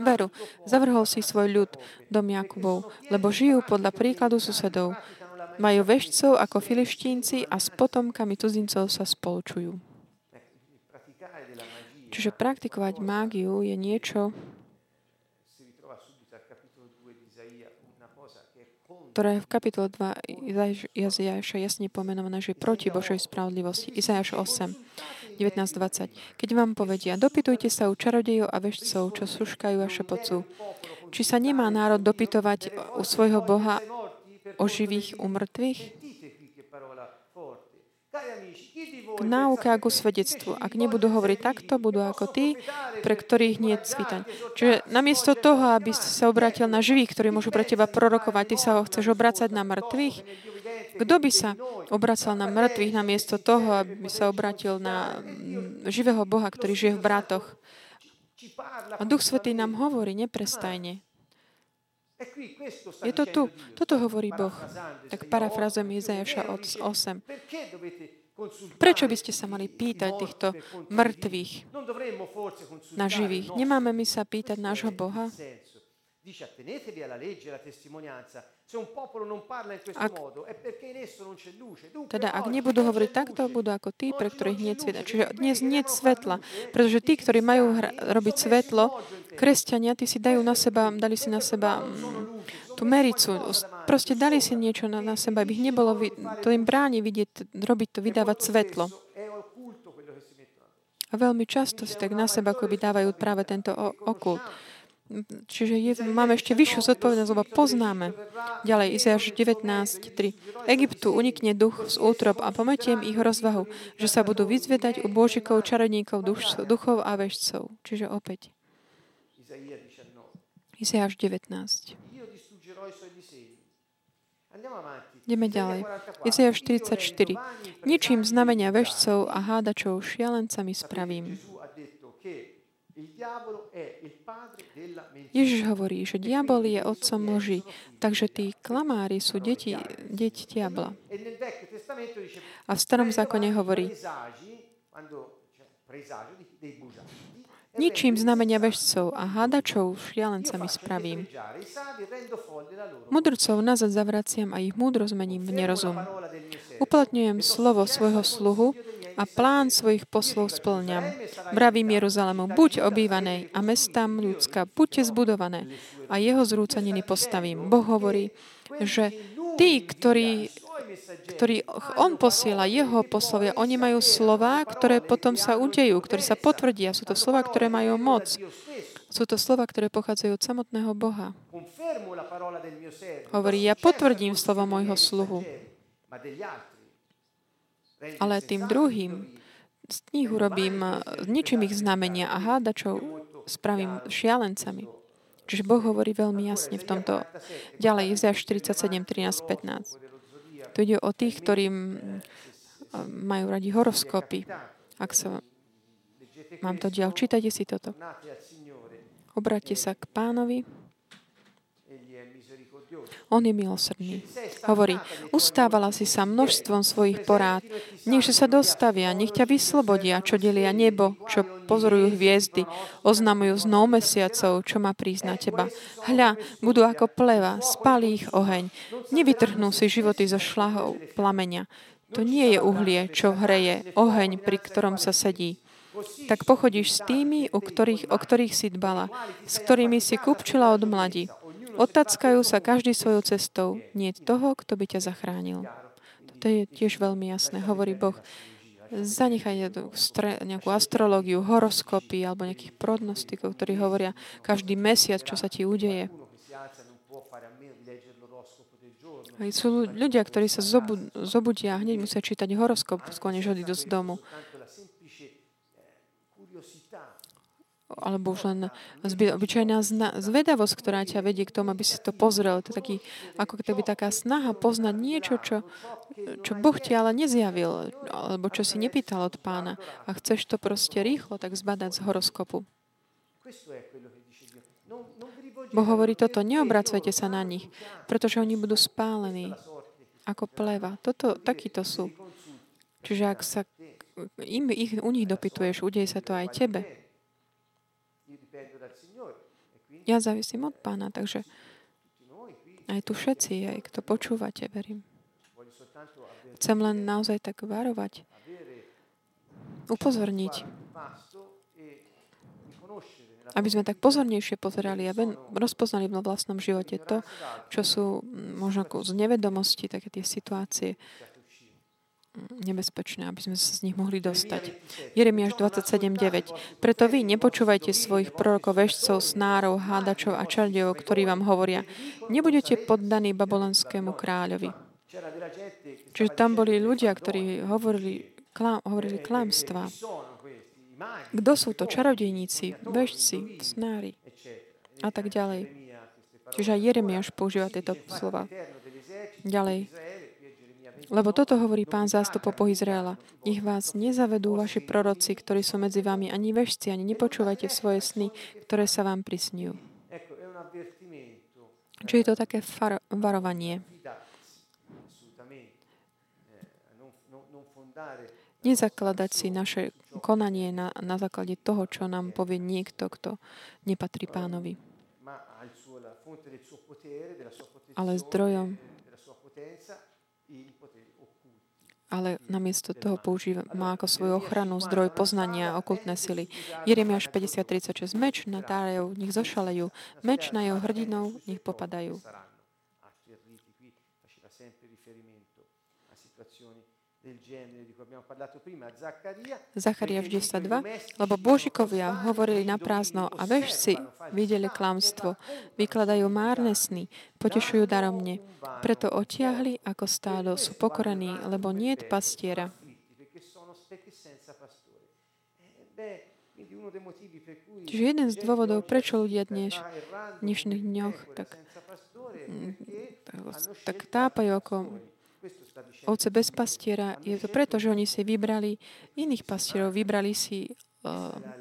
Veru, zavrhol si svoj ľud dom Jakubov, lebo žijú podľa príkladu susedov. Majú veštcov ako filištínci a s potomkami cudzincov sa spolčujú. Čiže praktikovať mágiu je niečo, ktoré je v kapitole 2 Jaziáša jasne pomenované, že proti Božej spravodlivosti. Izajáš 8, 19-20. Keď vám povedia, dopytujte sa u čarodejov a veštcov, čo suškajú a šepocú. Či sa nemá národ dopytovať u svojho Boha o živých umrtvých? K náuke a ku svedectvu. Ak nebudú hovoriť takto, budú ako tí, pre ktorých nie je cvitaň. Čiže namiesto toho, aby si sa obratil na živých, ktorí môžu pre teba prorokovať, ty sa ho chceš obracať na mŕtvych, kto by sa obracal na mŕtvych namiesto toho, aby sa obratil na živého Boha, ktorý žije v bratoch? A Duch Svetý nám hovorí neprestajne. Je to tu. Toto hovorí Boh. Tak parafrazom Izajaša 8. Prečo by ste sa mali pýtať týchto mŕtvych na živých? Nemáme my sa pýtať nášho Boha? Ak, teda, ak nebudú hovoriť takto, budú ako tí, pre ktorých nie svetla. Čiže dnes nie svetla, pretože tí, ktorí majú hra, robiť svetlo, kresťania, tí si dajú na seba, dali si na seba mm, tú mericu. Proste dali si niečo na, na seba, aby ich nebolo, to im bráni vidieť, robiť to, vydávať svetlo. A veľmi často si tak na seba akoby dávajú práve tento okult. Čiže je, máme ešte vyššiu zodpovednosť, lebo poznáme. Ďalej, Izajáš 19.3. Egyptu unikne duch z útrob a pometiem ich rozvahu, že sa budú vyzvedať u božikov, čarodníkov, duch, duchov a vešcov. Čiže opäť. Izajáš 19. Ideme ďalej. Izajáš 44. Ničím znamenia vešcov a hádačov šialencami spravím. Ježiš hovorí, že diabol je otcom lži, takže tí klamári sú deti, deti diabla. A v starom zákone hovorí, Ničím znamenia vežcov a hádačov šialencami spravím. Mudrcov nazad zavraciam a ich múdro zmením v nerozum. Uplatňujem slovo svojho sluhu a plán svojich poslov splňam. Vravím Jeruzalému, buď obývanej a mestám ľudská, buďte zbudované a jeho zrúcaniny postavím. Boh hovorí, že tí, ktorí ktorý on posiela, jeho poslovia, oni majú slova, ktoré potom sa udejú, ktoré sa potvrdia. Sú to slova, ktoré majú moc. Sú to slova, ktoré pochádzajú od samotného Boha. Hovorí, ja potvrdím slovo môjho sluhu. Ale tým druhým z nich urobím, ničím ich znamenia a hádačov spravím šialencami. Čiže Boh hovorí veľmi jasne v tomto. Ďalej, Izajáš 47, 13, 15. Tu ide o tých, ktorí majú radi horoskopy. Ak sa mám to dial, čítajte si toto. Obráťte sa k pánovi on je milosrdný. Hovorí, ustávala si sa množstvom svojich porád. Nechže sa dostavia, nech ťa vyslobodia, čo delia nebo, čo pozorujú hviezdy, oznamujú znov mesiacov, čo má prísť na teba. Hľa, budú ako pleva, spalí ich oheň. Nevytrhnú si životy zo šlahov plameňa. To nie je uhlie, čo hreje, oheň, pri ktorom sa sedí tak pochodíš s tými, o ktorých, o ktorých si dbala, s ktorými si kupčila od mladí. Otackajú sa každý svojou cestou. Nie toho, kto by ťa zachránil. To je tiež veľmi jasné. Hovorí Boh, zanechaj nejakú astrológiu, horoskopy alebo nejakých prognostikov, ktorí hovoria každý mesiac, čo sa ti udeje. Aj sú ľudia, ktorí sa zobudia a hneď musia čítať horoskop, skôr než odídu z domu. Alebo už len obyčajná zvedavosť, ktorá ťa vedie k tomu, aby si to pozrel. To je taký, ako keby taká snaha poznať niečo, čo, čo Boh ti ale nezjavil, alebo čo si nepýtal od pána. A chceš to proste rýchlo tak zbadať z horoskopu. Boh hovorí toto, neobracajte sa na nich, pretože oni budú spálení ako pleva. Toto, takíto sú. Čiže ak sa im, ich, u nich dopytuješ, udeje sa to aj tebe. Ja závisím od pána, takže aj tu všetci, aj kto počúvate, verím. Chcem len naozaj tak varovať, upozorniť, aby sme tak pozornejšie pozerali a rozpoznali v vlastnom živote to, čo sú možno z nevedomosti, také tie situácie, nebezpečné, aby sme sa z nich mohli dostať. Jeremiáš 27.9. Preto vy nepočúvajte svojich prorokov, vešcov, snárov, hádačov a čardejov, ktorí vám hovoria, nebudete poddaní babylonskému kráľovi. Čiže tam boli ľudia, ktorí hovorili, klám, hovorili klamstva. Kto sú to? Čarodejníci, bežci, snári a tak ďalej. Čiže aj Jeremiáš používa tieto slova. Ďalej. Lebo toto hovorí pán zástupov po Izraela. Ich vás nezavedú vaši proroci, ktorí sú medzi vami, ani vešci, ani nepočúvajte svoje sny, ktoré sa vám prisňujú. Čiže je to také far- varovanie. Nezakladať si naše konanie na, na základe toho, čo nám povie niekto, kto nepatrí pánovi. Ale zdrojom ale namiesto toho používa, má ako svoju ochranu zdroj poznania okultné sily. Jeremiáš 50.36. Meč na tárejov, nech zošalejú. Meč na jeho hrdinov, nech popadajú. Zachariáš 10.2, lebo božikovia hovorili na prázdno a vešci videli klamstvo, vykladajú márne sny, potešujú daromne. Preto otiahli ako stádo, sú pokorení, lebo nie je pastiera. Čiže jeden z dôvodov, prečo ľudia dnes v dnešných dňoch tak, tak, tak tápajú ako ovce bez pastiera, je to preto, že oni si vybrali iných pastierov, vybrali si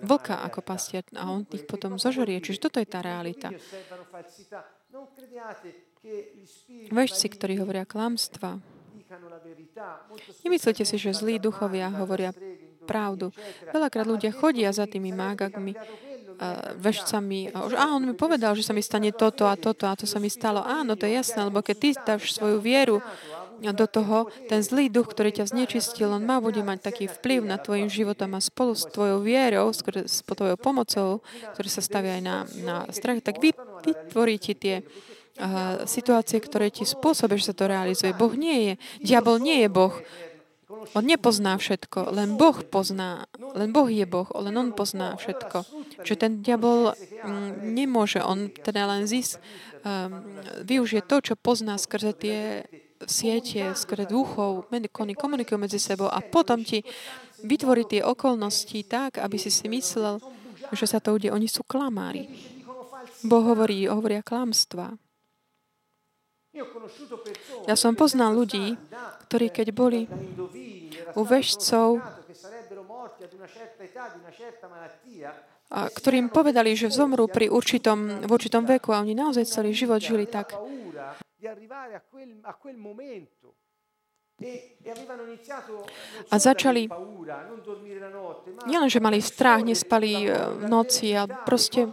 vlka ako pastier a on ich potom zožerie. Čiže toto je tá realita. Vešci, ktorí hovoria klamstva, nemyslíte si, že zlí duchovia hovoria pravdu. Veľakrát ľudia chodia za tými mágakmi, vešcami a už, a on mi povedal, že sa mi stane toto a toto a to sa mi stalo. Áno, to je jasné, lebo keď ty dáš svoju vieru do toho, ten zlý duch, ktorý ťa znečistil, on má bude mať taký vplyv na tvojim životom a spolu s tvojou vierou, s tvojou pomocou, ktorý sa stavia aj na, na strach, tak vy, vytvorí ti tie uh, situácie, ktoré ti spôsobia, že sa to realizuje. Boh nie je, diabol nie je Boh. On nepozná všetko, len Boh pozná, len Boh je Boh, len On pozná všetko. Čiže ten diabol mm, nemôže, on teda len zís, um, využije to, čo pozná skrze tie siete, skrze duchov, oni komunikujú medzi sebou a potom ti vytvorí tie okolnosti tak, aby si si myslel, že sa to udeje. Oni sú klamári. Boh hovorí, hovoria klamstva. Ja som poznal ľudí, ktorí keď boli u vešcov, a ktorým povedali, že zomrú pri určitom, v určitom veku a oni naozaj celý život žili tak. A začali, nielen, že mali strach, nespali v noci, ale proste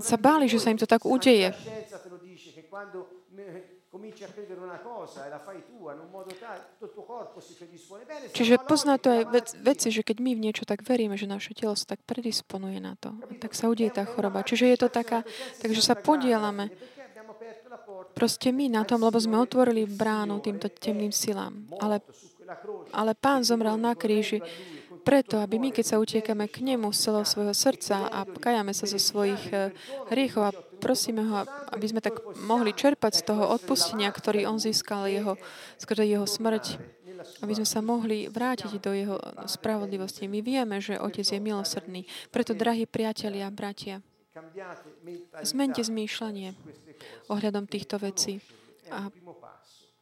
sa báli, že sa im to tak udeje. Čiže pozná to aj vec, veci, že keď my v niečo tak veríme, že naše telo sa tak predisponuje na to, tak sa udeje tá choroba. Čiže je to taká, takže sa podielame proste my na tom, lebo sme otvorili bránu týmto temným silám. Ale, ale pán zomrel na kríži preto, aby my, keď sa utiekame k nemu z celého svojho srdca a kajame sa zo svojich eh, hriechov a prosíme ho, aby sme tak mohli čerpať z toho odpustenia, ktorý on získal jeho, skrze jeho smrť, aby sme sa mohli vrátiť do jeho spravodlivosti. My vieme, že Otec je milosrdný. Preto, drahí priatelia bratia, zmente zmýšľanie ohľadom týchto vecí. A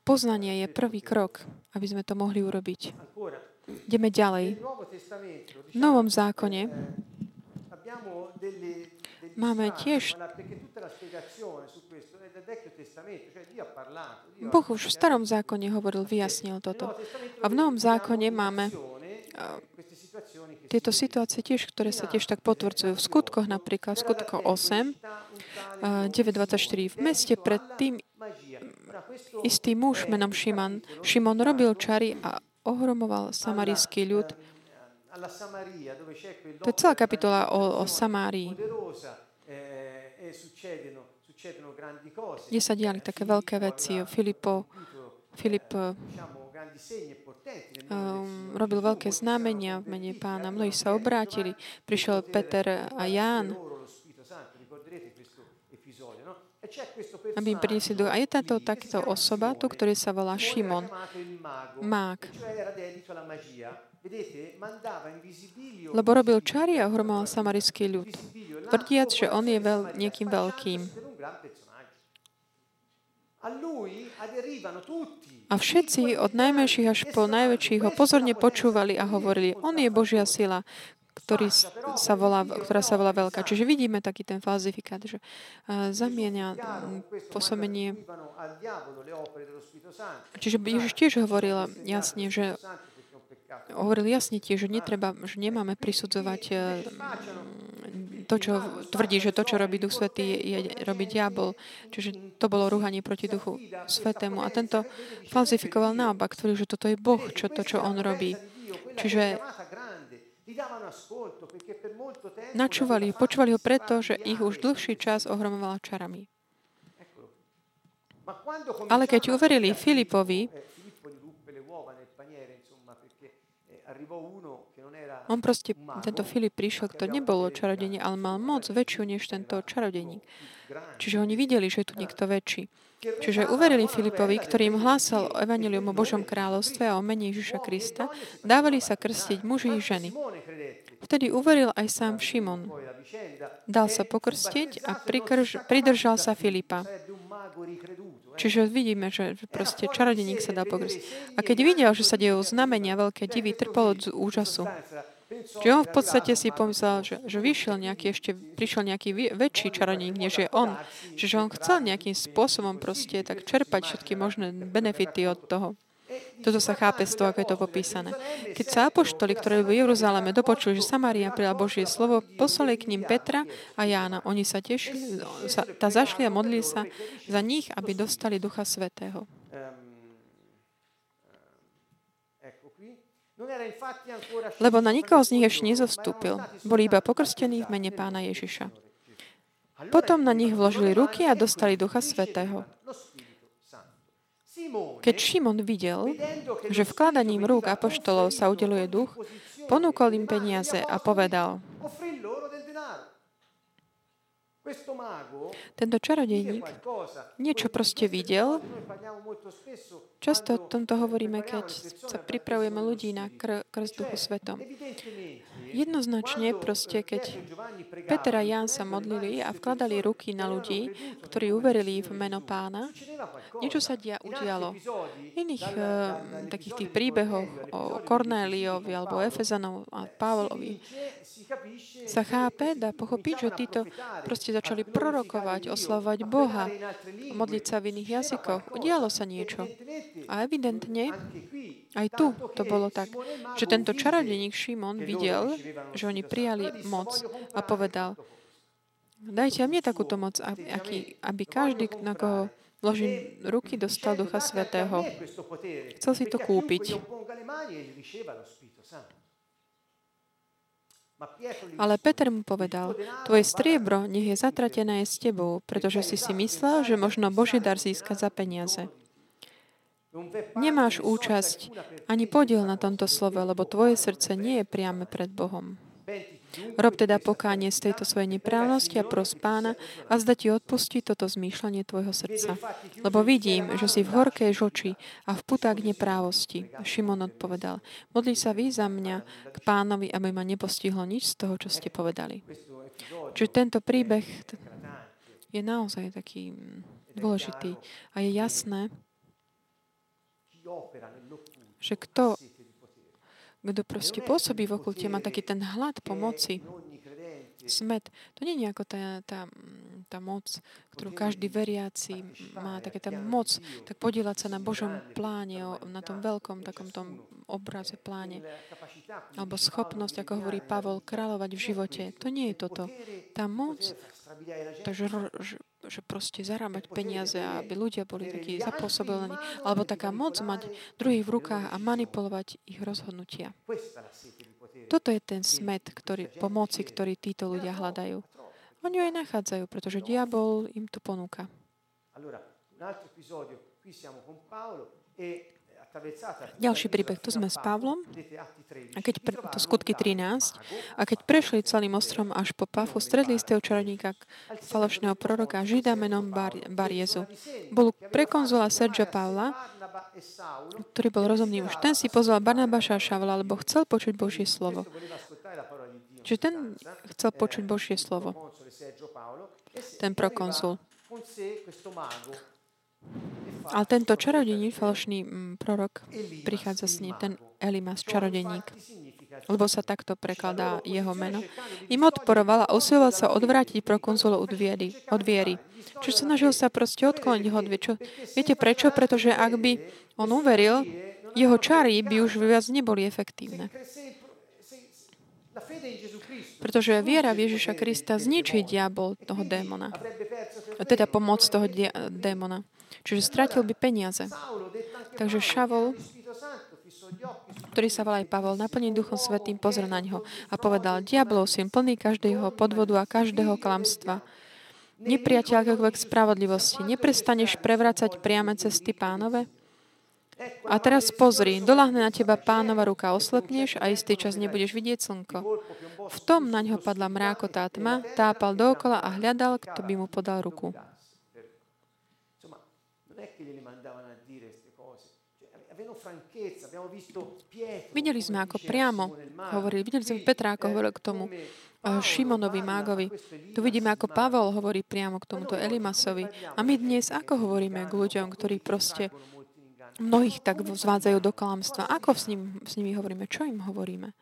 poznanie je prvý krok, aby sme to mohli urobiť. Ideme ďalej. V Novom zákone máme tiež Boh už v starom zákone hovoril, vyjasnil toto. A v novom zákone máme tieto situácie tiež, ktoré sa tiež tak potvrdzujú. V skutkoch napríklad, v skutkoch 8, 9.24. V meste predtým istý muž menom Šimon, Šimon robil čary a ohromoval samarijský ľud. To je celá kapitola o, o Samárii. Kde sa diali také veľké veci. Filipo, Filip um, robil veľké znamenia v mene pána. Mnohí sa obrátili. Prišiel Peter a Ján aby im priniesli duch. A je táto takáto osoba, tu, ktorý sa volá Šimon, mák. Lebo robil čary a ohromoval samarijský ľud, tvrdiac, že on je veľ, niekým veľkým. A všetci od najmenších až po najväčších ho pozorne počúvali a hovorili, on je Božia sila, ktorý sa volá, ktorá sa volá veľká. Čiže vidíme taký ten falzifikát, že zamienia posomenie. Čiže Ježiš tiež hovoril jasne, že hovoril jasne tiež, že netreba, že nemáme prisudzovať e, to, čo tvrdí, že to, čo robí Duch Svetý, je robí diabol. Čiže to bolo rúhanie proti Duchu Svetému. A tento falzifikoval naopak, tvrdil, že toto je Boh, čo to, čo on robí. Čiže Načúvali, počúvali ho preto, že ich už dlhší čas ohromovala čarami. Ale keď uverili Filipovi, on proste, tento Filip prišiel, kto nebol čarodenie, ale mal moc väčšiu než tento čarodeník. Čiže oni videli, že je tu niekto väčší. Čiže uverili Filipovi, ktorý im hlásal o evanilium o Božom kráľovstve a o mene Ježiša Krista, dávali sa krstiť muži i ženy. Vtedy uveril aj sám Šimon. Dal sa pokrstiť a prikrž, pridržal sa Filipa. Čiže vidíme, že proste čarodeník sa dá pokrstiť. A keď videl, že sa dejú znamenia, veľké divy, trpol od úžasu. Čiže on v podstate si pomyslel, že, že vyšiel nejaký, ešte prišiel nejaký väčší čarodník, než je on. Čiže on chcel nejakým spôsobom proste tak čerpať všetky možné benefity od toho. Toto sa chápe z toho, ako je to popísané. Keď sa apoštoli, ktorí v Jeruzaleme dopočuli, že Samária prijala Božie slovo, poslali k ním Petra a Jána. Oni sa tešili, sa, tá zašli a modlili sa za nich, aby dostali Ducha Svetého. Lebo na nikoho z nich ešte nezostúpil. Boli iba pokrstení v mene pána Ježiša. Potom na nich vložili ruky a dostali Ducha Svetého. Keď Šimon videl, že vkladaním rúk apoštolov sa udeluje duch, ponúkol im peniaze a povedal, tento čarodejník niečo proste videl. Často o tomto hovoríme, keď sa pripravujeme ľudí na kr- krst Duchu Svetom. Jednoznačne proste, keď Peter a Jan sa modlili a vkladali ruky na ľudí, ktorí uverili v meno pána, niečo sa dia, udialo. V iných uh, takých tých príbehoch o Kornéliovi alebo Efezanov a Pavlovi sa chápe, dá pochopiť, že títo proste začali prorokovať, oslavovať Boha, modliť sa v iných jazykoch. Udialo sa niečo. A evidentne aj tu to bolo tak, že tento čarodeník Šimon videl, že oni prijali moc a povedal, dajte mne takúto moc, aby, aby každý, na koho vložím ruky, dostal Ducha Svetého. Chcel si to kúpiť. Ale Peter mu povedal, tvoje striebro nech je zatratené s tebou, pretože si si myslel, že možno Boží dar získať za peniaze. Nemáš účasť ani podiel na tomto slove, lebo tvoje srdce nie je priame pred Bohom. Rob teda pokánie z tejto svojej neprávnosti a pros pána a zda ti odpustí toto zmýšľanie tvojho srdca. Lebo vidím, že si v horkej žoči a v putách neprávosti. Šimon odpovedal, modli sa vy za mňa k pánovi, aby ma nepostihlo nič z toho, čo ste povedali. Čiže tento príbeh je naozaj taký dôležitý a je jasné, že kto, kto proste pôsobí v okulte, má taký ten hlad pomoci, smet. To nie je ako tá, tá, tá moc, ktorú každý veriaci má, také tá moc, tak podielať sa na Božom pláne, na tom veľkom takom tom obraze pláne. Alebo schopnosť, ako hovorí Pavol, kráľovať v živote. To nie je toto. Tá moc, takže že proste zarábať peniaze, aby ľudia boli takí zapôsobení, alebo taká moc mať druhých v rukách a manipulovať ich rozhodnutia. Toto je ten smet ktorý, pomoci, ktorý títo ľudia hľadajú. Oni ju aj nachádzajú, pretože diabol im to ponúka. Ďalší príbeh, tu sme s Pavlom, a keď pre, to skutky 13, a keď prešli celým ostrom až po Pafu, stredli istého čarodníka, falošného proroka, žida menom Bar, Bariezu. Bol prekonzula Sergia Pavla, ktorý bol rozumný už. Ten si pozval Barnabáša a Šavla, lebo chcel počuť Božie slovo. Čiže ten chcel počuť Božie slovo. Ten prokonzul. Ale tento čarodejník, falošný mm, prorok, prichádza s ním, ten Elimas, čarodeník, lebo sa takto prekladá jeho meno, im odporoval a usiloval sa odvrátiť prokonzulu od viery. Od viery. Čiže snažil sa proste odkloniť ho viery. Viete prečo? Pretože ak by on uveril, jeho čary by už viac neboli efektívne. Pretože viera v Ježiša Krista zničí diabol toho démona. Teda pomoc toho démona. Čiže stratil by peniaze. Takže Šavol, ktorý sa volá aj Pavol, naplnený Duchom Svetým, pozrel na ňo a povedal, diablov si plný každého podvodu a každého klamstva. Nepriateľ akokoľvek spravodlivosti. Neprestaneš prevracať priame cesty pánove? A teraz pozri, dolahne na teba pánova ruka, oslepneš a istý čas nebudeš vidieť slnko. V tom na ňo padla mrákotá tma, tápal dookola a hľadal, kto by mu podal ruku. Videli sme, ako priamo hovorili, videli sme Petra, ako hovoril k tomu Šimonovi mágovi. Tu vidíme, ako Pavol hovorí priamo k tomuto Elimasovi. A my dnes ako hovoríme k ľuďom, ktorí proste mnohých tak zvádzajú do klamstva? Ako s, ním, s nimi hovoríme? Čo im hovoríme?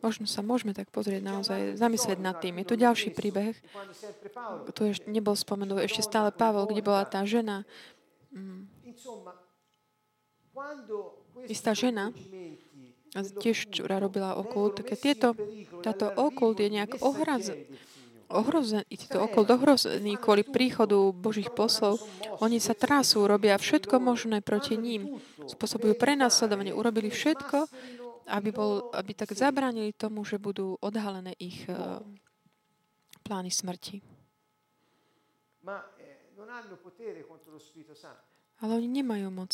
Možno sa môžeme tak pozrieť naozaj, zamyslieť nad tým. Je tu ďalší príbeh. Tu ešte nebol spomenul, ešte stále Pavel, kde bola tá žena. Mm. Istá žena, tiež, ktorá robila okult, keď tieto, táto okult je nejak ohraz, ohrozený, títo okult ohrozený kvôli príchodu Božích poslov, oni sa trasú, robia všetko možné proti ním, spôsobujú prenasledovanie, urobili všetko, aby, bol, aby tak zabránili tomu, že budú odhalené ich uh, plány smrti. Eh, Ale oni nemajú moc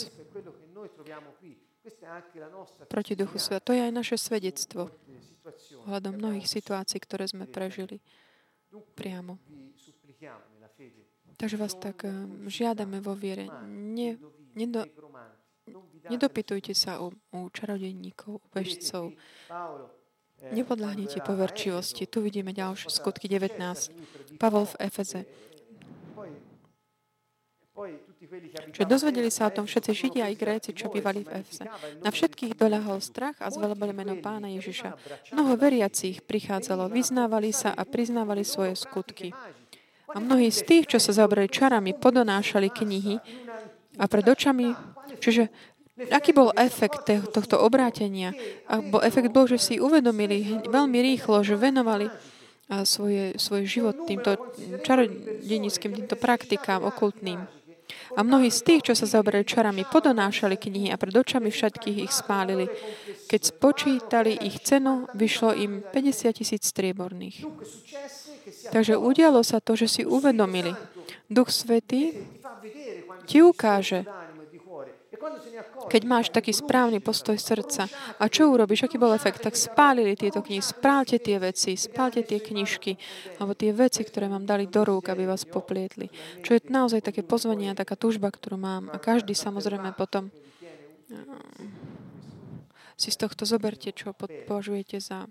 proti Duchu Sveta. To je aj naše svedectvo ohľadom mnohých situácií, ktoré sme prežili priamo. Takže vás tak eh, žiadame vo viere. Ne, nedo, Nedopytujte sa u, u čarodejníkov, u bežcov. Nepodľahnite poverčivosti. Tu vidíme ďalšie skutky 19. Pavol v Efeze. Čiže dozvedeli sa o tom všetci Židia i Gréci, čo bývali v Efeze. Na všetkých doľahol strach a zvelebali meno pána Ježiša. Mnoho veriacich prichádzalo, vyznávali sa a priznávali svoje skutky. A mnohí z tých, čo sa zaobrali čarami, podonášali knihy a pred očami, čiže Aký bol efekt tohto obrátenia? A efekt bol, že si uvedomili veľmi rýchlo, že venovali svoje, svoj život týmto čarodenickým, týmto praktikám okultným. A mnohí z tých, čo sa zaoberali čarami, podonášali knihy a pred očami všetkých ich spálili. Keď spočítali ich cenu, vyšlo im 50 tisíc strieborných. Takže udialo sa to, že si uvedomili. Duch Svetý ti ukáže, keď máš taký správny postoj srdca. A čo urobíš? Aký bol efekt? Tak spálili tieto knihy. Spálte tie veci, spálte tie knižky, alebo tie veci, ktoré vám dali do rúk, aby vás poplietli. Čo je naozaj také pozvanie a taká túžba, ktorú mám. A každý samozrejme potom eh, si z tohto zoberte, čo považujete za,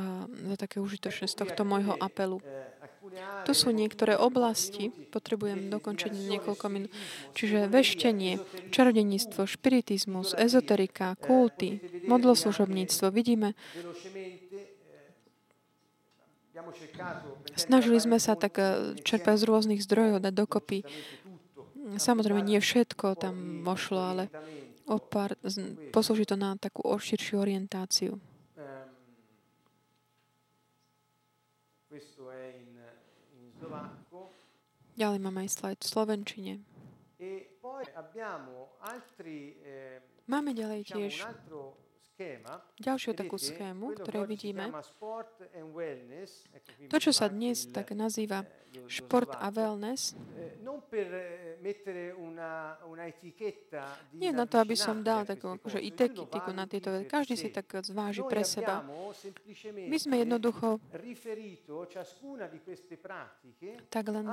eh, za také užitočné z tohto môjho apelu. Tu sú niektoré oblasti, potrebujem dokončiť niekoľko minút, čiže veštenie, čarodeníctvo, špiritizmus, ezoterika, kulty, modloslužobníctvo. Vidíme, snažili sme sa tak eh, čerpať z rôznych zdrojov, dať dokopy. Samozrejme, nie všetko tam mošlo, ale opár, poslúži to na takú širšiu orientáciu. Ďalej máme aj slajd v Slovenčine. E eh, máme ďalej tiež ďalšiu takú schému, ktoré vidíme. To, čo sa dnes tak nazýva šport a wellness, nie na to, aby som dal takú akože etiketu na tieto veci. Každý si tak zváži pre seba. My sme jednoducho tak len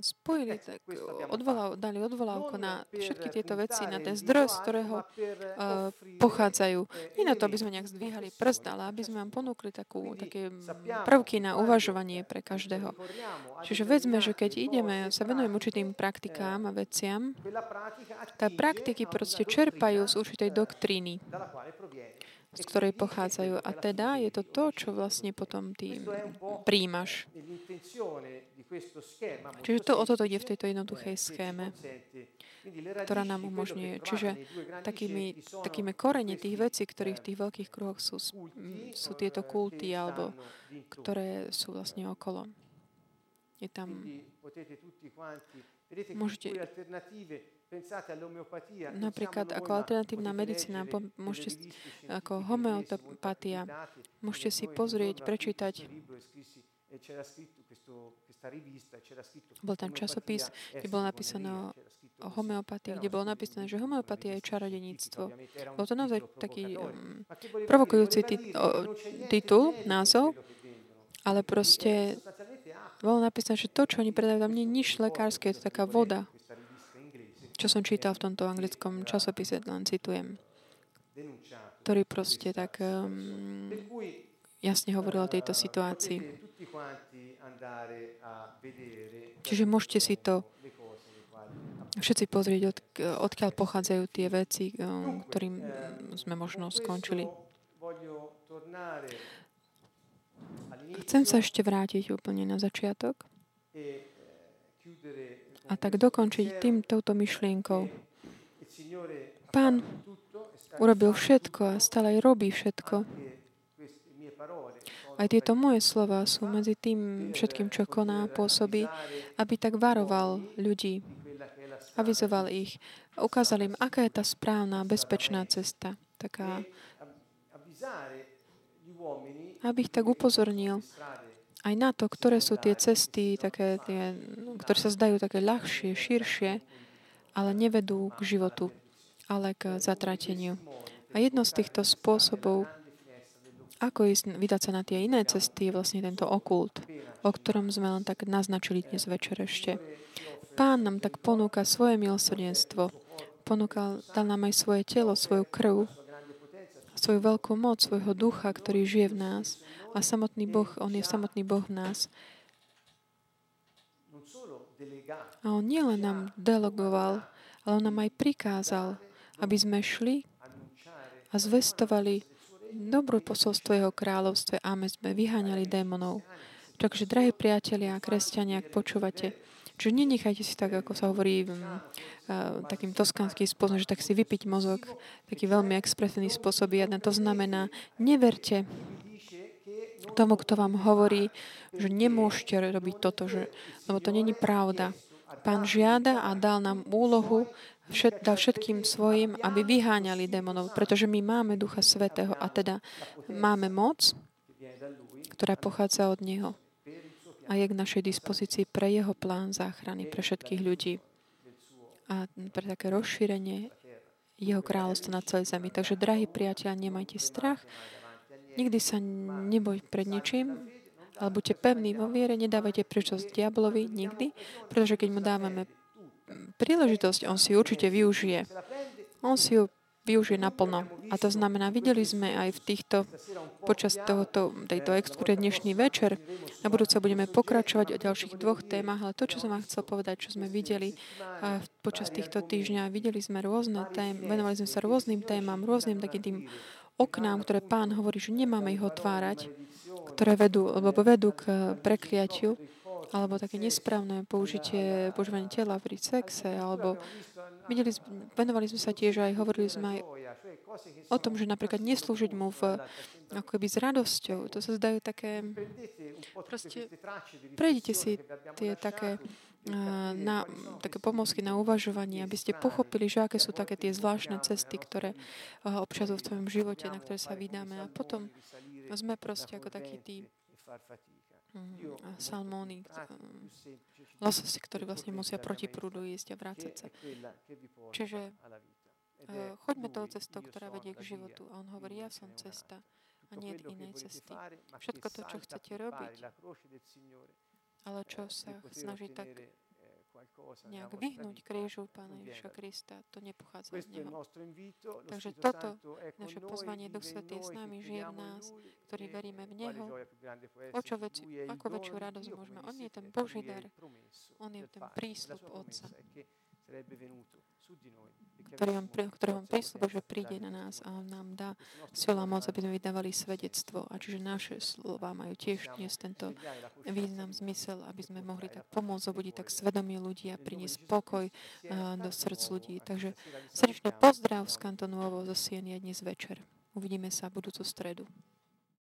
spojili, tak odvolal, dali odvolávku na všetky tieto veci, na ten zdroj, z ktorého uh, pochádzajú. Nie na to, aby sme nejak zdvíhali prst, ale aby sme vám ponúkli takú, také prvky na uvažovanie pre každého. Čiže vedzme, že keď ideme, sa venujeme určitým praktikám a veciam, tá praktiky proste čerpajú z určitej doktríny, z ktorej pochádzajú. A teda je to to, čo vlastne potom ty príjmaš. Čiže to o toto ide v tejto jednoduchej schéme ktorá nám umožňuje. Čiže takými, takými korene tých vecí, ktorých v tých veľkých kruhoch sú, sú tieto kulty, alebo ktoré sú vlastne okolo. Je tam... Môžete Napríklad ako alternatívna medicína, môžete, ako homeopatia, môžete si pozrieť, prečítať bol tam časopis, kde bolo napísané o homeopatii, kde bolo napísané, že homeopatia je čarodeníctvo. Bol to naozaj taký um, provokujúci tit- o, titul, názov, ale proste bolo napísané, že to, čo oni predajú, tam nie je nič lekárske, je to taká voda. Čo som čítal v tomto anglickom časopise, len citujem. ktorý proste tak um, jasne hovoril o tejto situácii. Čiže môžete si to všetci pozrieť, od, odkiaľ pochádzajú tie veci, um, ktorým sme možno skončili. Chcem sa ešte vrátiť úplne na začiatok a tak dokončiť tým touto myšlienkou. Pán urobil všetko a stále aj robí všetko. Aj tieto moje slova sú medzi tým všetkým, čo koná, pôsobí, aby tak varoval ľudí, avizoval ich, ukázal im, aká je tá správna, bezpečná cesta. Taká, aby ich tak upozornil aj na to, ktoré sú tie cesty, také tie, ktoré sa zdajú také ľahšie, širšie, ale nevedú k životu ale k zatrateniu. A jedno z týchto spôsobov, ako ísť, vydať sa na tie iné cesty, je vlastne tento okult, o ktorom sme len tak naznačili dnes večer ešte. Pán nám tak ponúka svoje milosrdenstvo. Ponúkal, dal nám aj svoje telo, svoju krv, svoju veľkú moc, svojho ducha, ktorý žije v nás. A samotný Boh, On je samotný Boh v nás. A On nielen nám delegoval, ale On nám aj prikázal, aby sme šli a zvestovali dobrú posolstvo Jeho kráľovstve a my sme vyháňali démonov. Takže, drahí priatelia a kresťania, ak počúvate, Čiže nenechajte si tak, ako sa hovorí uh, takým toskanským spôsobom, že tak si vypiť mozog, taký veľmi expresívny spôsob jedna. To znamená, neverte tomu, kto vám hovorí, že nemôžete robiť toto, že, lebo to není pravda. Pán žiada a dal nám úlohu všet, dal všetkým svojim, aby vyháňali démonov, pretože my máme Ducha Svetého a teda máme moc, ktorá pochádza od Neho a je k našej dispozícii pre Jeho plán záchrany pre všetkých ľudí a pre také rozšírenie Jeho kráľovstva na celej zemi. Takže, drahí priateľ, nemajte strach, nikdy sa neboj pred ničím, ale buďte pevní vo viere, nedávajte príčosť diablovi nikdy, pretože keď mu dávame príležitosť, on si určite využije. On si ju využije naplno. A to znamená, videli sme aj v týchto, počas tohoto, tejto exkurie dnešný večer, na budúce budeme pokračovať o ďalších dvoch témach, ale to, čo som vám chcel povedať, čo sme videli počas týchto týždňa, videli sme rôzne témy, venovali sme sa rôznym témam, rôznym takým tým oknám, ktoré pán hovorí, že nemáme ich otvárať, ktoré vedú, lebo vedú k prekliatiu alebo také nesprávne použitie, používanie tela pri sexe, alebo videli, venovali sme sa tiež aj, hovorili sme aj o tom, že napríklad neslúžiť mu v, ako keby s radosťou. To sa zdajú také, proste, prejdite si tie také na také pomôcky na uvažovanie, aby ste pochopili, že aké sú také tie zvláštne cesty, ktoré občas v tvojom živote, na ktoré sa vydáme. A potom sme proste ako takí tí salmóny, lososi, ktorí vlastne musia proti prúdu ísť a vrácať sa. Čiže uh, choďme tou cestou, ktorá vedie k životu. A on hovorí, ja som cesta a nie inej cesty. Všetko to, čo chcete robiť, ale čo sa snaží tak nejak vyhnúť krížu Pána Ježiša Krista. To nepochádza z Neho. Takže toto, naše pozvanie Duch Svetý je s nami, žije v nás, ktorý veríme v Neho. O čo väč- ako väčšiu radosť môžeme. On je ten Boží dar. On je ten prísľub Otca ktorý on, ktorý on prísľubol, že príde na nás a on nám dá sila moc, aby sme vydávali svedectvo. A čiže naše slova majú tiež dnes tento význam, zmysel, aby sme mohli tak pomôcť obudiť tak svedomie ľudí a priniesť pokoj uh, do srdc ľudí. Takže srdečne pozdrav z kantonu Ovo zo Sienia dnes večer. Uvidíme sa budúcu stredu.